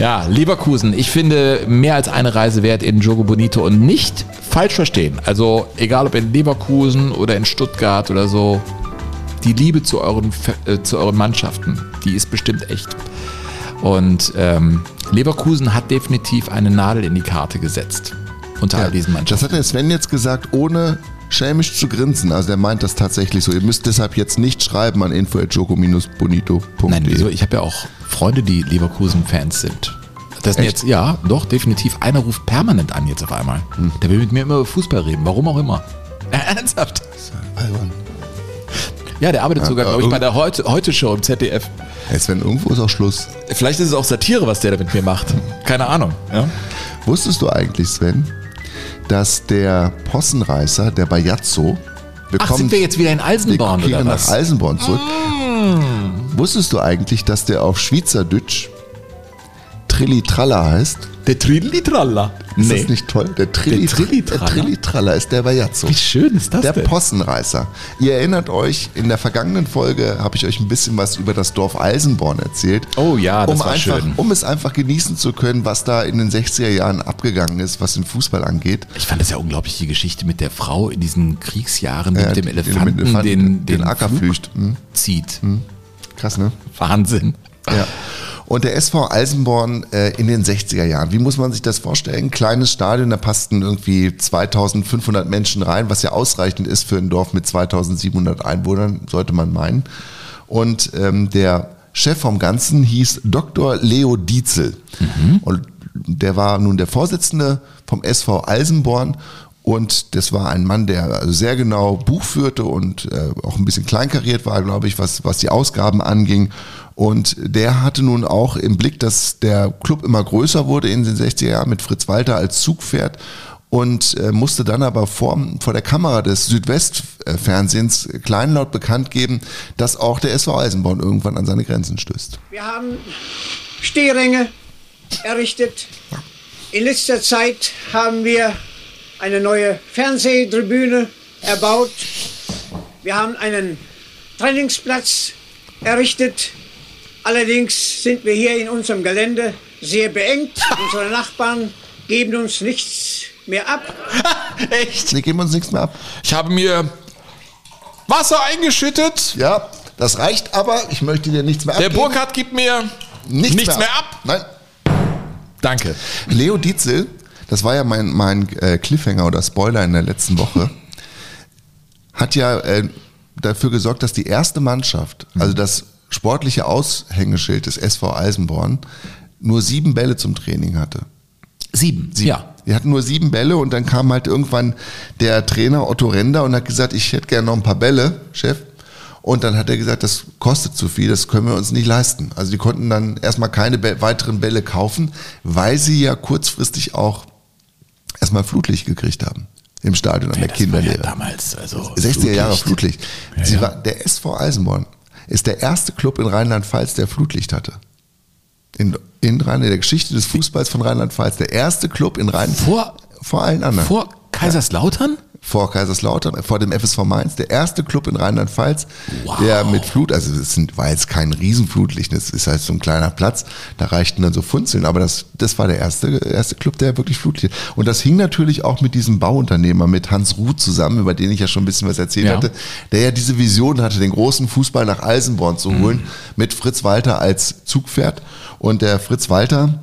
Ja, Leverkusen, ich finde mehr als eine Reise wert in Jogo Bonito und nicht falsch verstehen. Also egal ob in Leverkusen oder in Stuttgart oder so, die Liebe zu euren, äh, zu euren Mannschaften, die ist bestimmt echt. Und ähm, Leverkusen hat definitiv eine Nadel in die Karte gesetzt. Unter all diesen Das Mannschaften. hat der Sven jetzt gesagt, ohne schelmisch zu grinsen. Also er meint das tatsächlich so. Ihr müsst deshalb jetzt nicht schreiben an info.joko-bonito.de. Nein, wieso? Ich habe ja auch Freunde, die Leverkusen-Fans sind. Das sind jetzt, ja, doch, definitiv. Einer ruft permanent an jetzt auf einmal. Hm. Der will mit mir immer über Fußball reden, warum auch immer. *laughs* Ernsthaft? Albern. Ja, der arbeitet sogar, aber glaube ich, bei der Heute- Heute-Show im ZDF. Hey Sven, irgendwo ist auch Schluss. Vielleicht ist es auch Satire, was der da mit mir macht. Keine Ahnung. Ja? Wusstest du eigentlich, Sven, dass der Possenreißer, der Bajazzo, Ach, bekommt, sind wir jetzt wieder in wir Eisenborn kehren oder nach was? Mm. Eisenborn zurück. Wusstest du eigentlich, dass der auf Schweizerdeutsch Trillitralla heißt? Der Trillitralla. Ist das nicht toll? Der, Trilli Der Trillitralla? der Trillitralla ist der Bajazzo. Wie schön ist das Der denn? Possenreißer. Ihr erinnert euch, in der vergangenen Folge habe ich euch ein bisschen was über das Dorf Eisenborn erzählt. Oh ja, das um war einfach, schön. Um es einfach genießen zu können, was da in den 60er Jahren abgegangen ist, was den Fußball angeht. Ich fand das ja unglaublich, die Geschichte mit der Frau in diesen Kriegsjahren, die Ja, mit dem Elefanten, mit Elefanten den, den Acker Flug flücht. Hm. zieht. Krass, ne? Wahnsinn. Ja. Und der SV Eisenborn äh, in den 60er Jahren, wie muss man sich das vorstellen? Kleines Stadion, da passten irgendwie 2500 Menschen rein, was ja ausreichend ist für ein Dorf mit 2700 Einwohnern, sollte man meinen. Und ähm, der Chef vom Ganzen hieß Dr. Leo Dietzel. Und der war nun der Vorsitzende vom SV Eisenborn und das war ein Mann, der also sehr genau Buch führte und äh, auch ein bisschen kleinkariert war, glaube ich, was, was die Ausgaben anging. Und der hatte nun auch im Blick, dass der Club immer größer wurde in den 60er Jahren mit Fritz Walter als Zugpferd und äh, musste dann aber vor, vor der Kamera des Südwestfernsehens kleinlaut bekannt geben, dass auch der SV Eisenborn irgendwann an seine Grenzen stößt. Wir haben Stehränge errichtet. In letzter Zeit haben wir eine neue Fernsehtribüne erbaut. Wir haben einen Trainingsplatz errichtet. Allerdings sind wir hier in unserem Gelände sehr beengt. *laughs* Unsere Nachbarn geben uns nichts mehr ab. *laughs* Echt? Sie geben uns nichts mehr ab. Ich habe mir Wasser eingeschüttet. Ja, das reicht aber. Ich möchte dir nichts mehr Der abgeben. Burkhardt gibt mir nichts, mehr, ab. Nein. Danke. Leo Dietzel, das war ja mein, mein äh, Cliffhanger oder Spoiler in der letzten Woche, hat ja äh, dafür gesorgt, dass die erste Mannschaft, also das sportliche Aushängeschild des SV Eisenborn, nur sieben Bälle zum Training hatte. Sieben. Ja. Die hatten nur sieben Bälle und dann kam halt irgendwann der Trainer Otto Render und hat gesagt, ich hätte gerne noch ein paar Bälle, Chef. Und dann hat er gesagt, das kostet zu viel, das können wir uns nicht leisten. Also die konnten dann erstmal keine weiteren Bälle kaufen, weil sie ja kurzfristig auch erstmal Flutlicht gekriegt haben im Stadion an der war ja Kinderlehre. damals, also 60er Jahre Flutlicht. Ja, Sie ja. War, der SV Eisenborn ist der erste Club in Rheinland-Pfalz, der Flutlicht hatte. In, in, Rhein, in der Geschichte des Fußballs von Rheinland-Pfalz. Der erste Club in Rhein Vor- vor allen anderen. Vor Kaiserslautern? Vor Kaiserslautern, vor dem FSV Mainz, der erste Club in Rheinland-Pfalz, der mit Flut, also es sind, war jetzt kein Riesenflutlicht, es ist halt so ein kleiner Platz, da reichten dann so Funzeln, aber das, das war der erste, erste Club, der wirklich Flutlicht. Und das hing natürlich auch mit diesem Bauunternehmer, mit Hans Ruth zusammen, über den ich ja schon ein bisschen was erzählt Ja. hatte, der ja diese Vision hatte, den großen Fußball nach Eisenborn zu holen, mit Fritz Walter als Zugpferd. Und der Fritz Walter,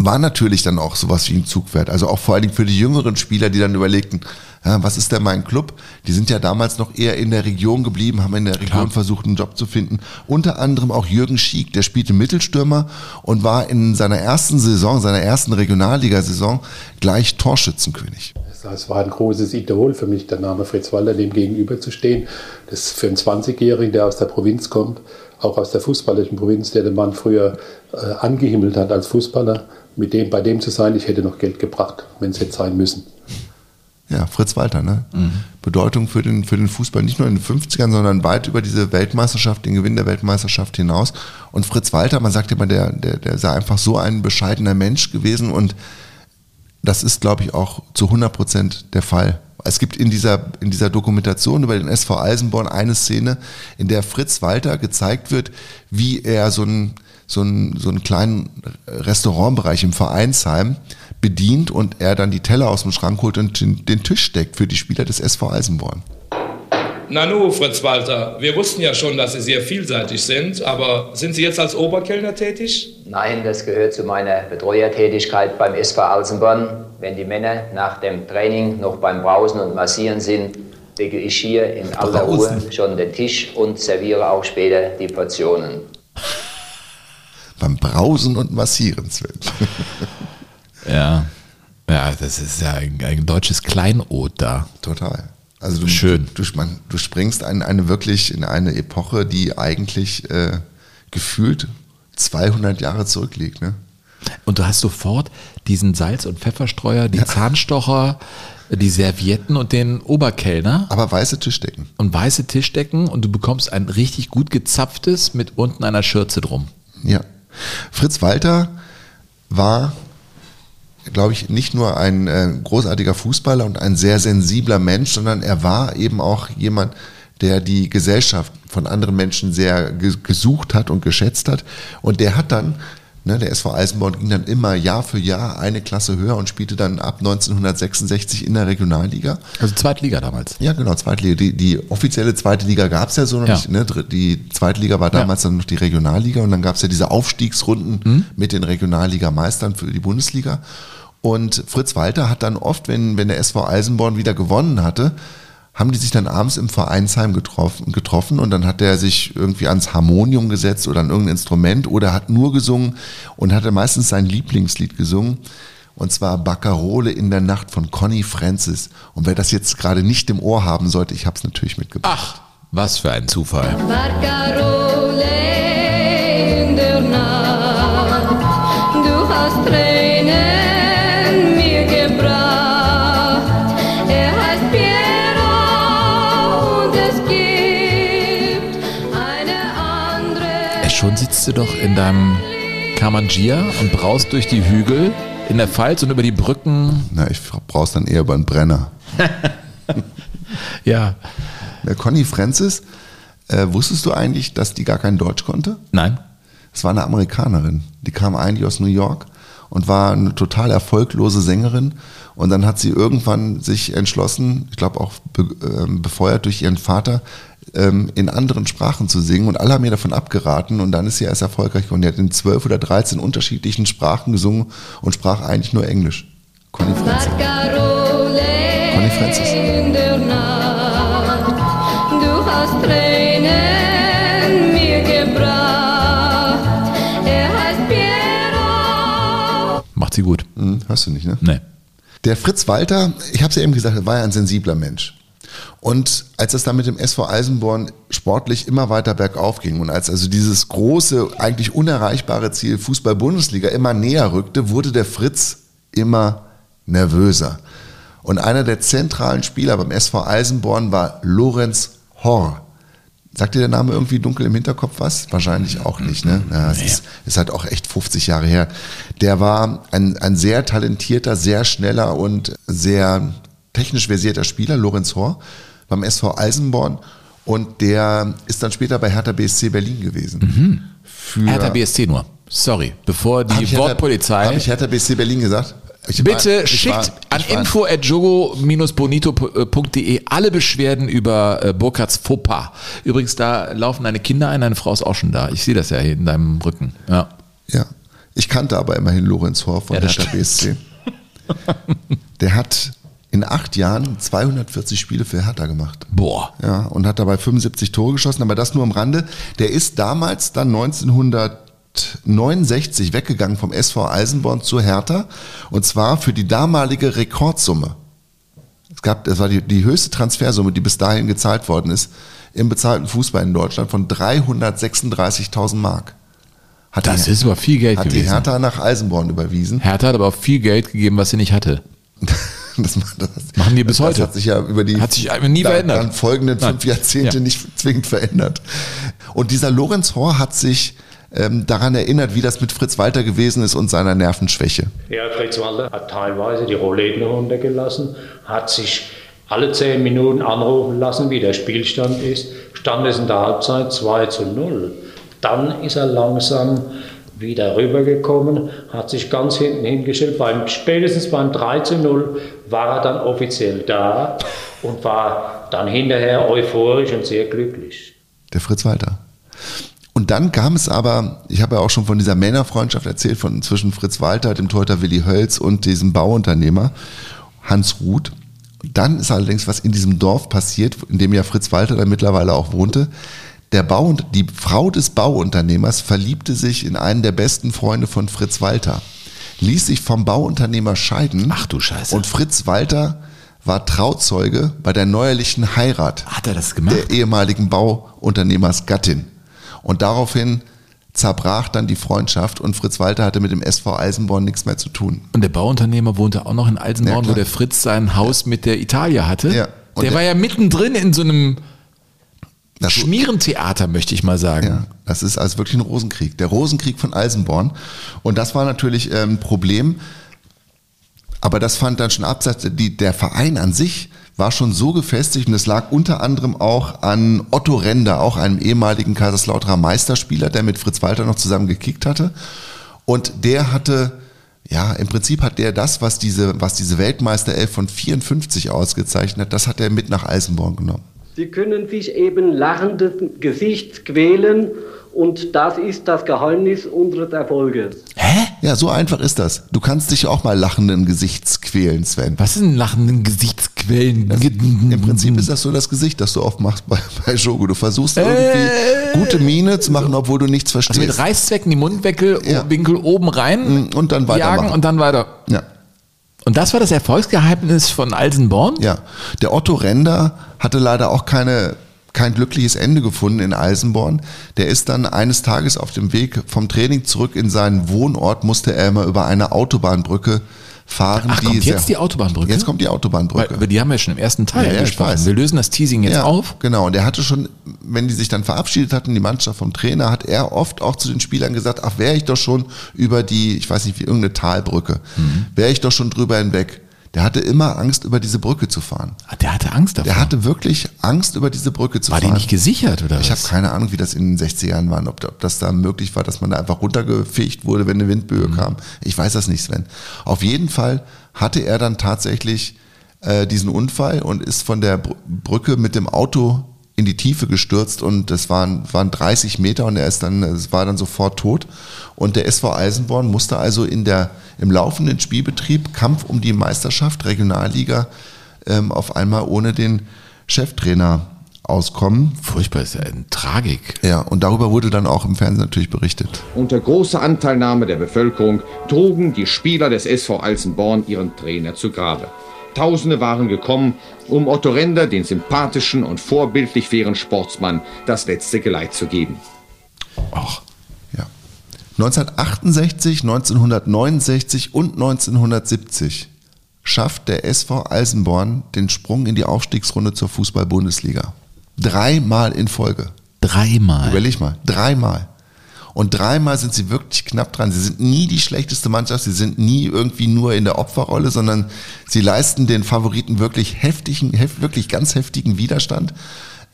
war natürlich dann auch sowas wie ein Zugpferd. Also auch vor allen Dingen für die jüngeren Spieler, die dann überlegten, ja, was ist denn mein Club? Die sind ja damals noch eher in der Region geblieben, haben in der Region versucht, einen Job zu finden. Unter anderem auch Jürgen Schiek, der spielte Mittelstürmer und war in seiner ersten Saison, seiner ersten Regionalligasaison gleich Torschützenkönig. Es war ein großes Idol für mich, der Name Fritz Walter dem gegenüber zu stehen. Das ist für einen 20-Jährigen, der aus der Provinz kommt, auch aus der fußballerischen Provinz, der den Mann früher äh, angehimmelt hat als Fußballer, mit dem, bei dem zu sein, ich hätte noch Geld gebracht, wenn es hätte sein müssen. Ja, Fritz Walter, ne? Bedeutung für den, für den Fußball nicht nur in den 50ern, sondern weit über diese Weltmeisterschaft, den Gewinn der Weltmeisterschaft hinaus. Und Fritz Walter, man sagt immer, der, der, der sei einfach so ein bescheidener Mensch gewesen und das ist, glaube ich, auch zu 100 Prozent der Fall. Es gibt in dieser, in dieser Dokumentation über den SV Eisenborn eine Szene, in der Fritz Walter gezeigt wird, wie er so einen, so einen, so einen kleinen Restaurantbereich im Vereinsheim bedient und er dann die Teller aus dem Schrank holt und den, Tisch deckt für die Spieler des SV Eisenborn. Nanu, Fritz Walter, wir wussten ja schon, dass Sie sehr vielseitig sind, aber sind Sie jetzt als Oberkellner tätig? Nein, das gehört zu meiner Betreuertätigkeit beim SV Alsenborn. Wenn die Männer nach dem Training noch beim Brausen und Massieren sind, lege ich hier in aller Ruhe schon den Tisch und serviere auch später die Portionen. Beim Brausen und Massieren, Sven. *laughs* Ja. Ja, das ist ja ein, ein deutsches Kleinod da. Total. Also du, Schön. Du, man, du springst in eine wirklich in eine Epoche, die eigentlich äh, gefühlt 200 Jahre zurückliegt. Ne? Und du hast sofort diesen Salz- und Pfefferstreuer, die Zahnstocher, die Servietten und den Oberkellner. Aber weiße Tischdecken. Und weiße Tischdecken und du bekommst ein richtig gut gezapftes mit unten einer Schürze drum. Ja. Fritz Walter war, glaube ich, nicht nur ein äh, großartiger Fußballer und ein sehr sensibler Mensch, sondern er war eben auch jemand, der die Gesellschaft von anderen Menschen sehr ge gesucht hat und geschätzt hat. Und der hat dann, ne, der SV Eisenborn ging dann immer Jahr für Jahr eine Klasse höher und spielte dann ab 1966 in der Regionalliga. Also Zweitliga damals. Ja, genau, Zweitliga. Die, die offizielle zweite Liga gab es ja so noch Ja. nicht. Ne? Die zweite Liga war damals dann noch die Regionalliga und dann gab es ja diese Aufstiegsrunden Mhm. mit den Regionalligameistern für die Bundesliga. Und Fritz Walter hat dann oft, wenn, wenn der SV Eisenborn wieder gewonnen hatte, haben die sich dann abends im Vereinsheim getroffen, getroffen und dann hat er sich irgendwie ans Harmonium gesetzt oder an irgendein Instrument oder hat nur gesungen und hat er meistens sein Lieblingslied gesungen. Und zwar Baccarole in der Nacht von Conny Francis. Und wer das jetzt gerade nicht im Ohr haben sollte, ich habe es natürlich mitgebracht. Ach, was für ein Zufall. Barcarole Schon sitzt du doch in deinem Kamangia und braust durch die Hügel in der Pfalz und über die Brücken. Na, ich brauch's dann eher über einen Brenner. *laughs* Ja. Der Conny Francis, äh, wusstest du eigentlich, dass die gar kein Deutsch konnte? Nein. Es war eine Amerikanerin. Die kam eigentlich aus New York und war eine total erfolglose Sängerin. Und dann hat sie irgendwann sich entschlossen, ich glaube auch be ähm, befeuert durch ihren Vater, ähm, in anderen Sprachen zu singen. Und alle haben ihr davon abgeraten. Und dann ist sie erst erfolgreich geworden. Die hat in zwölf oder dreizehn unterschiedlichen Sprachen gesungen und sprach eigentlich nur Englisch. Conny Francis. Conny Francis. hast. Macht sie gut. Hm, hörst du nicht, ne? Nee. Der Fritz Walter, ich habe es ja eben gesagt, er war ja ein sensibler Mensch. Und als es dann mit dem SV Eisenborn sportlich immer weiter bergauf ging und als also dieses große, eigentlich unerreichbare Ziel Fußball-Bundesliga immer näher rückte, wurde der Fritz immer nervöser. Und einer der zentralen Spieler beim SV Eisenborn war Lorenz Horr. Sagt dir der Name irgendwie dunkel im Hinterkopf was? Wahrscheinlich auch nicht, ne? Ja, es ist, ist halt auch echt 50 Jahre her. Der war ein, ein sehr talentierter, sehr schneller und sehr technisch versierter Spieler, Lorenz Horr, beim SV Eisenborn. Und der ist dann später bei Hertha BSC Berlin gewesen. Für Hertha BSC nur. Sorry. Bevor Hab die Hertha- Wortpolizei. Hab ich Hertha BSC Berlin gesagt? Ich Bitte war- schickt war- an info.jogo-bonito.de alle Beschwerden über äh, Burkhards Fauxpas. Übrigens, da laufen deine Kinder ein, deine Frau ist auch schon da. Ich sehe das ja hier in deinem Rücken. Ja. Ja. Ich kannte aber immerhin Lorenz Horr von Ja, Hertha BSC. Der hat in acht Jahren 240 Spiele für Hertha gemacht. Boah. Ja, und hat dabei 75 Tore geschossen, aber das nur am Rande. Der ist damals dann 1969 weggegangen vom SV Eisenborn zu Hertha und zwar für die damalige Rekordsumme. Es gab, das war die, die höchste Transfersumme, die bis dahin gezahlt worden ist im bezahlten Fußball in Deutschland von 336.000 Mark. Hat Das die, ist aber viel Geld hat gewesen. die Hertha nach Eisenborn überwiesen. Hertha hat aber auch viel Geld gegeben, was sie nicht hatte. *laughs* *laughs* Das, das, Machen die bis heute. Das hat sich ja über die Hat sich nie dann, verändert. dann folgenden fünf Nein. Jahrzehnte Ja. nicht zwingend verändert. Und dieser Lorenz Horr hat sich ähm, daran erinnert, wie das mit Fritz Walter gewesen ist und seiner Nervenschwäche. Ja, Fritz Walter hat teilweise die Roulette runtergelassen, hat sich alle zehn Minuten anrufen lassen, wie der Spielstand ist. Stand es in der Halbzeit 2 zu 0. Dann ist er langsam wieder rübergekommen, hat sich ganz hinten hingestellt. Beim, spätestens beim 3 zu 0 war er dann offiziell da und war dann hinterher euphorisch und sehr glücklich. Der Fritz Walter. Und dann kam es aber, ich habe ja auch schon von dieser Männerfreundschaft erzählt, von zwischen Fritz Walter, dem Torhüter Willi Hölz und diesem Bauunternehmer Hans Ruth. Dann ist allerdings was in diesem Dorf passiert, in dem ja Fritz Walter dann mittlerweile auch wohnte. Der Bau, die Frau des Bauunternehmers verliebte sich in einen der besten Freunde von Fritz Walter, ließ sich vom Bauunternehmer scheiden. Ach du Scheiße. Und Fritz Walter war Trauzeuge bei der neuerlichen Heirat Hat er das gemacht? der ehemaligen Bauunternehmersgattin. Und daraufhin zerbrach dann die Freundschaft und Fritz Walter hatte mit dem SV Eisenborn nichts mehr zu tun. Und der Bauunternehmer wohnte auch noch in Ja, Eisenborn, klar. wo der Fritz sein Haus mit der Italia hatte. Ja. Der der- war ja mittendrin in so einem Das- Schmierentheater, möchte ich mal sagen. Ja, das ist also wirklich ein Rosenkrieg. Der Rosenkrieg von Eisenborn. Und das war natürlich ähm, ein Problem. Aber das fand dann schon abseits. Die, der Verein an sich war schon so gefestigt und es lag unter anderem auch an Otto Render, auch einem ehemaligen Kaiserslauterer Meisterspieler, der mit Fritz Walter noch zusammen gekickt hatte. Und der hatte, ja, im Prinzip hat der das, was diese, was diese Weltmeisterelf von 54 ausgezeichnet hat, das hat er mit nach Eisenborn genommen. Sie können sich eben lachendes Gesicht quälen und das ist das Geheimnis unseres Erfolges. Ja, so einfach ist das. Du kannst dich auch mal lachenden Gesichts quälen, Sven. Was sind lachenden Gesichtsquellen? Im Prinzip ist das so das Gesicht, das du oft machst bei, *laughs* bei Shogo. Du versuchst irgendwie gute Miene zu machen, obwohl du nichts Also verstehst. mit Reißzwecken die Mundwinkel Winkel oben rein und dann jagen weitermachen. und dann weiter. Ja. Und das war das Erfolgsgeheimnis von Alsenborn? Ja, der Otto Render hatte leider auch keine, kein glückliches Ende gefunden in Eisenborn. Der ist dann eines Tages auf dem Weg vom Training zurück in seinen Wohnort, musste er immer über eine Autobahnbrücke fahren. Ach, kommt sehr- jetzt die Autobahnbrücke? Jetzt kommt die Autobahnbrücke. Weil, über die haben wir schon im ersten Teil Ja, ja, gesprochen. weiß. Wir lösen das Teasing jetzt ja, auf. Genau, und er hatte schon, wenn die sich dann verabschiedet hatten, die Mannschaft vom Trainer, hat er oft auch zu den Spielern gesagt, ach, wäre ich doch schon über die, ich weiß nicht, wie irgendeine Talbrücke, Mhm. wäre ich doch schon drüber hinweg. Der hatte immer Angst, über diese Brücke zu fahren. Ah, Der hatte Angst davor. Der hatte wirklich Angst, über diese Brücke zu War die fahren. nicht gesichert oder Ich habe keine Ahnung, wie das in den 60er Jahren war, ob, ob das da möglich war, dass man da einfach runtergefegt wurde, wenn eine Windböe Mhm. kam. Ich weiß das nicht, Sven. Auf jeden Fall hatte er dann tatsächlich äh, diesen Unfall und ist von der Br Brücke mit dem Auto in die Tiefe gestürzt und das waren, waren 30 Meter und er ist dann, es war dann sofort tot. Und der SV Eisenborn musste also in der, im laufenden Spielbetrieb Kampf um die Meisterschaft, Regionalliga, ähm, auf einmal ohne den Cheftrainer auskommen. Furchtbar, ist ja eine Tragik. Ja, und darüber wurde dann auch im Fernsehen natürlich berichtet. Unter großer Anteilnahme der Bevölkerung trugen die Spieler des SV Alzenborn ihren Trainer zu Grabe. Tausende waren gekommen, um Otto Render, den sympathischen und vorbildlich fairen Sportsmann, das letzte Geleit zu geben. 1968, 1969 und 1970 schafft der SV Eisenborn den Sprung in die Aufstiegsrunde zur Fußball-Bundesliga. Dreimal in Folge. Dreimal. Überleg mal, dreimal. Und dreimal sind sie wirklich knapp dran. Sie sind nie die schlechteste Mannschaft, sie sind nie irgendwie nur in der Opferrolle, sondern sie leisten den Favoriten wirklich heftigen, hef, wirklich ganz heftigen Widerstand.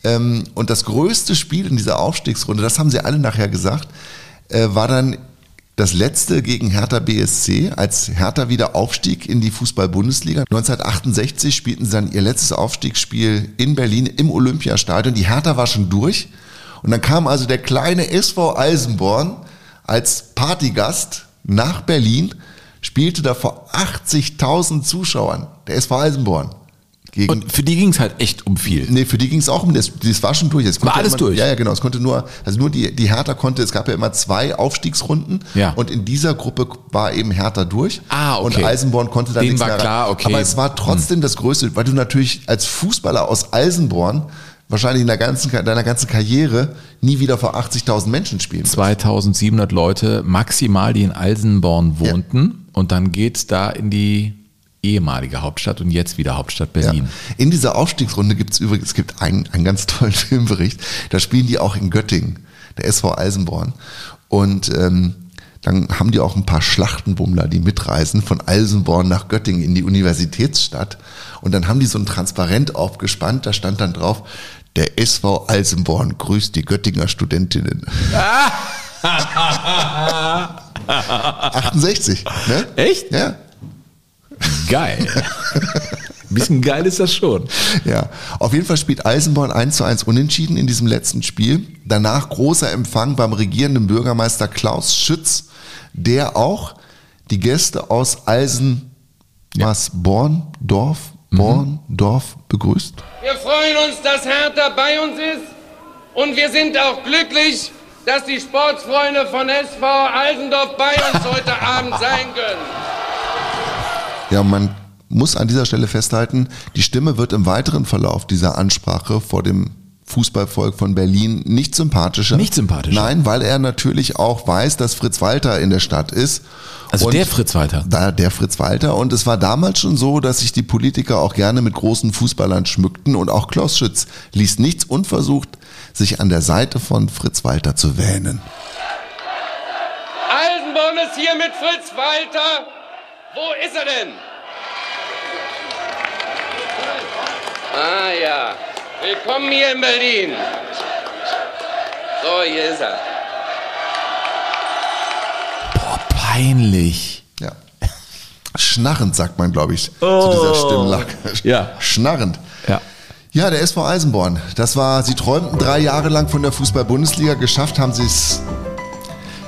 Ähm, und das größte Spiel in dieser Aufstiegsrunde, das haben sie alle nachher gesagt, äh, war dann das letzte gegen Hertha BSC, als Hertha wieder aufstieg in die Fußball-Bundesliga. 1968 spielten sie dann ihr letztes Aufstiegsspiel in Berlin im Olympiastadion. Die Hertha war schon durch. Und dann kam also der kleine SV Eisenborn als Partygast nach Berlin, spielte da vor 80.000 Zuschauern. Der SV Eisenborn. Gegen Und für die ging es halt echt um viel. Nee, für die ging es auch um das, das war schon durch. Es War konnte alles immer, durch? Ja, ja, genau. Es konnte nur, also nur die, die Hertha konnte, es gab ja immer zwei Aufstiegsrunden. Ja. Und in dieser Gruppe war eben Hertha durch. Ah, okay. Und Eisenborn konnte dann Denen nichts war mehr klar, okay. Aber es war trotzdem das Größte, weil du natürlich als Fußballer aus Eisenborn wahrscheinlich in der ganzen, deiner ganzen Karriere nie wieder vor 80.000 Menschen spielen. 2700 Leute maximal, die in Alsenborn wohnten. Und dann geht's da in die ehemalige Hauptstadt und jetzt wieder Hauptstadt Berlin. Ja. In dieser Aufstiegsrunde gibt es übrigens, es gibt einen, einen ganz *laughs* tollen Filmbericht, da spielen die auch in Göttingen, der SV Eisenborn. Und ähm, dann haben die auch ein paar Schlachtenbummler, die mitreisen von Eisenborn nach Göttingen in die Universitätsstadt. Und dann haben die so ein Transparent aufgespannt, da stand dann drauf, der SV Eisenborn grüßt die Göttinger Studentinnen. *laughs* 68, ne? Echt? Ja. Geil. *laughs* Ein bisschen geil ist das schon. Ja, auf jeden Fall spielt Eisenborn 1 zu 1 unentschieden in diesem letzten Spiel. Danach großer Empfang beim regierenden Bürgermeister Klaus Schütz, der auch die Gäste aus Eisen, was, Born, Dorf, Born, Dorf begrüßt. Wir freuen uns, dass Hertha bei uns ist und wir sind auch glücklich, dass die Sportsfreunde von SV Eisendorf bei uns heute *laughs* Abend sein können. Ja, man muss an dieser Stelle festhalten, die Stimme wird im weiteren Verlauf dieser Ansprache vor dem Fußballvolk von Berlin nicht sympathischer. Nicht sympathischer? Nein, weil er natürlich auch weiß, dass Fritz Walter in der Stadt ist. Also Und der Fritz Walter. Da, der Fritz Walter. Und es war damals schon so, dass sich die Politiker auch gerne mit großen Fußballern schmückten. Und auch Klaus Schütz ließ nichts unversucht, sich an der Seite von Fritz Walter zu wähnen. Eisenborn ist hier mit Fritz Walter. Wo ist er denn? Ah ja, willkommen hier in Berlin. So, hier ist er. Peinlich. Ja. Schnarrend, sagt man, glaube ich, zu Oh. dieser Stimmlage. Ja. Schnarrend. Ja. Ja, der SV Eisenborn. Das war, sie träumten drei Jahre lang von der Fußball-Bundesliga. Geschafft haben sie es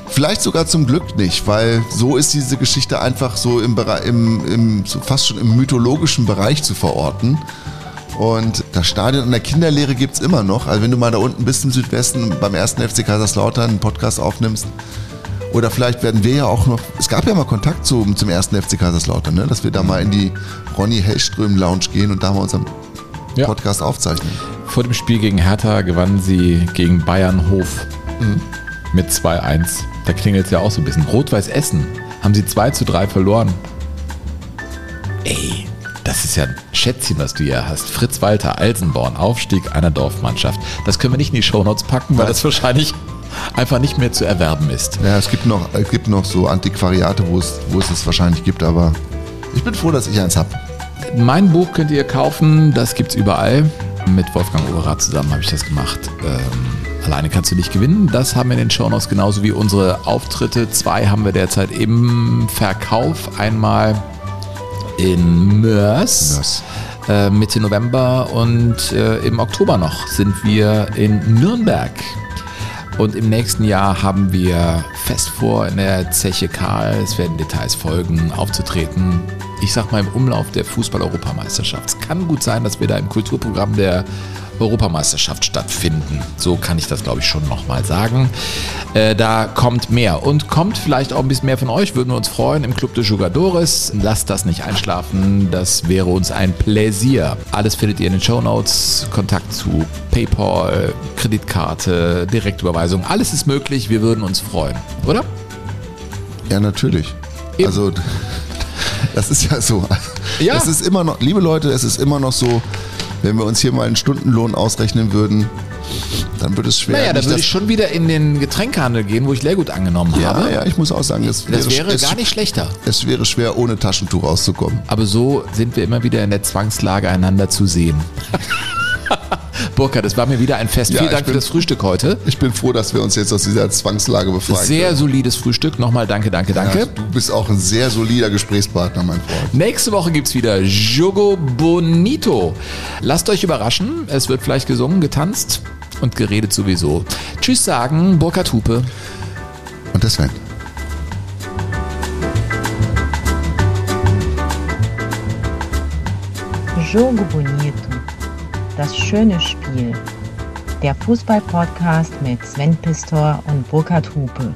vielleicht sogar zum Glück nicht, weil so ist diese Geschichte einfach so im, im, im so fast schon im mythologischen Bereich zu verorten. Und das Stadion an der Kinderlehre gibt's immer noch. Also wenn du mal da unten bist im Südwesten beim ersten FC Kaiserslautern einen Podcast aufnimmst, oder vielleicht werden wir ja auch noch, es gab ja mal Kontakt zum, zum ersten FC Kaiserslautern, ne? dass wir da mal in die Ronny Hellström Lounge gehen und da mal unseren Podcast aufzeichnen. Vor dem Spiel gegen Hertha gewannen sie gegen Bayern Hof Mhm. mit 2-1. Da klingelt es ja auch so ein bisschen. Rot-Weiß Essen haben sie 2 zu 3 verloren. Ey, das ist ja ein Schätzchen, was du hier hast. Fritz Walter, Alsenborn, Aufstieg einer Dorfmannschaft. Das können wir nicht in die Shownotes packen, weil das wahrscheinlich einfach nicht mehr zu erwerben ist. Ja, es gibt noch, es gibt noch so Antiquariate, wo es, wo es es wahrscheinlich gibt, aber ich bin froh, dass ich eins habe. Mein Buch könnt ihr kaufen, das gibt's überall. Mit Wolfgang Overath zusammen habe ich das gemacht. Ähm, alleine kannst du nicht gewinnen. Das haben wir in den Shownotes, genauso wie unsere Auftritte. Zwei haben wir derzeit im Verkauf. Einmal in Mörs. Äh, Mitte November und äh, im Oktober noch sind wir in Nürnberg. Und im nächsten Jahr haben wir fest vor, in der Zeche Karl, es werden Details folgen, aufzutreten. Ich sag mal im Umlauf der Fußball-Europameisterschaft. Es kann gut sein, dass wir da im Kulturprogramm der Europameisterschaft stattfinden. So kann ich das, glaube ich, schon nochmal sagen. Äh, da kommt mehr und kommt vielleicht auch ein bisschen mehr von euch, würden wir uns freuen im Club de Jugadores. Lasst das nicht einschlafen, das wäre uns ein Pläsier. Alles findet ihr in den Show Notes. Kontakt zu PayPal, Kreditkarte, Direktüberweisung, alles ist möglich. Wir würden uns freuen, oder? Ja, natürlich. Also, *laughs* das ist ja so. Ja. Es ist immer noch, liebe Leute, es ist immer noch so, wenn wir uns hier mal einen Stundenlohn ausrechnen würden, dann wird es schwer. Naja, da Nicht, würde ich schon wieder in den Getränkehandel gehen, wo ich Leergut angenommen ja, habe. ja, ich muss auch sagen, es Das wäre es, gar nicht schlechter. Es wäre schwer, ohne Taschentuch auszukommen. Aber so sind wir immer wieder in der Zwangslage, einander zu sehen. *laughs* Burkhard, es war mir wieder ein Fest. Ja, Vielen Dank für bin- das Frühstück heute. Ich bin froh, dass wir uns jetzt aus dieser Zwangslage befreien Sehr können. solides Frühstück. Nochmal danke, danke, danke. Ja, du bist auch ein sehr solider Gesprächspartner, mein Freund. Nächste Woche gibt's wieder Jogo Bonito. Lasst euch überraschen. Es wird vielleicht gesungen, getanzt und geredet sowieso. Tschüss sagen, Burkhard Hupe. Und der Sven. Jogo Bonito. Das schöne Spiel. Der Fußball-Podcast mit Sven Pistor und Burkhard Hupe.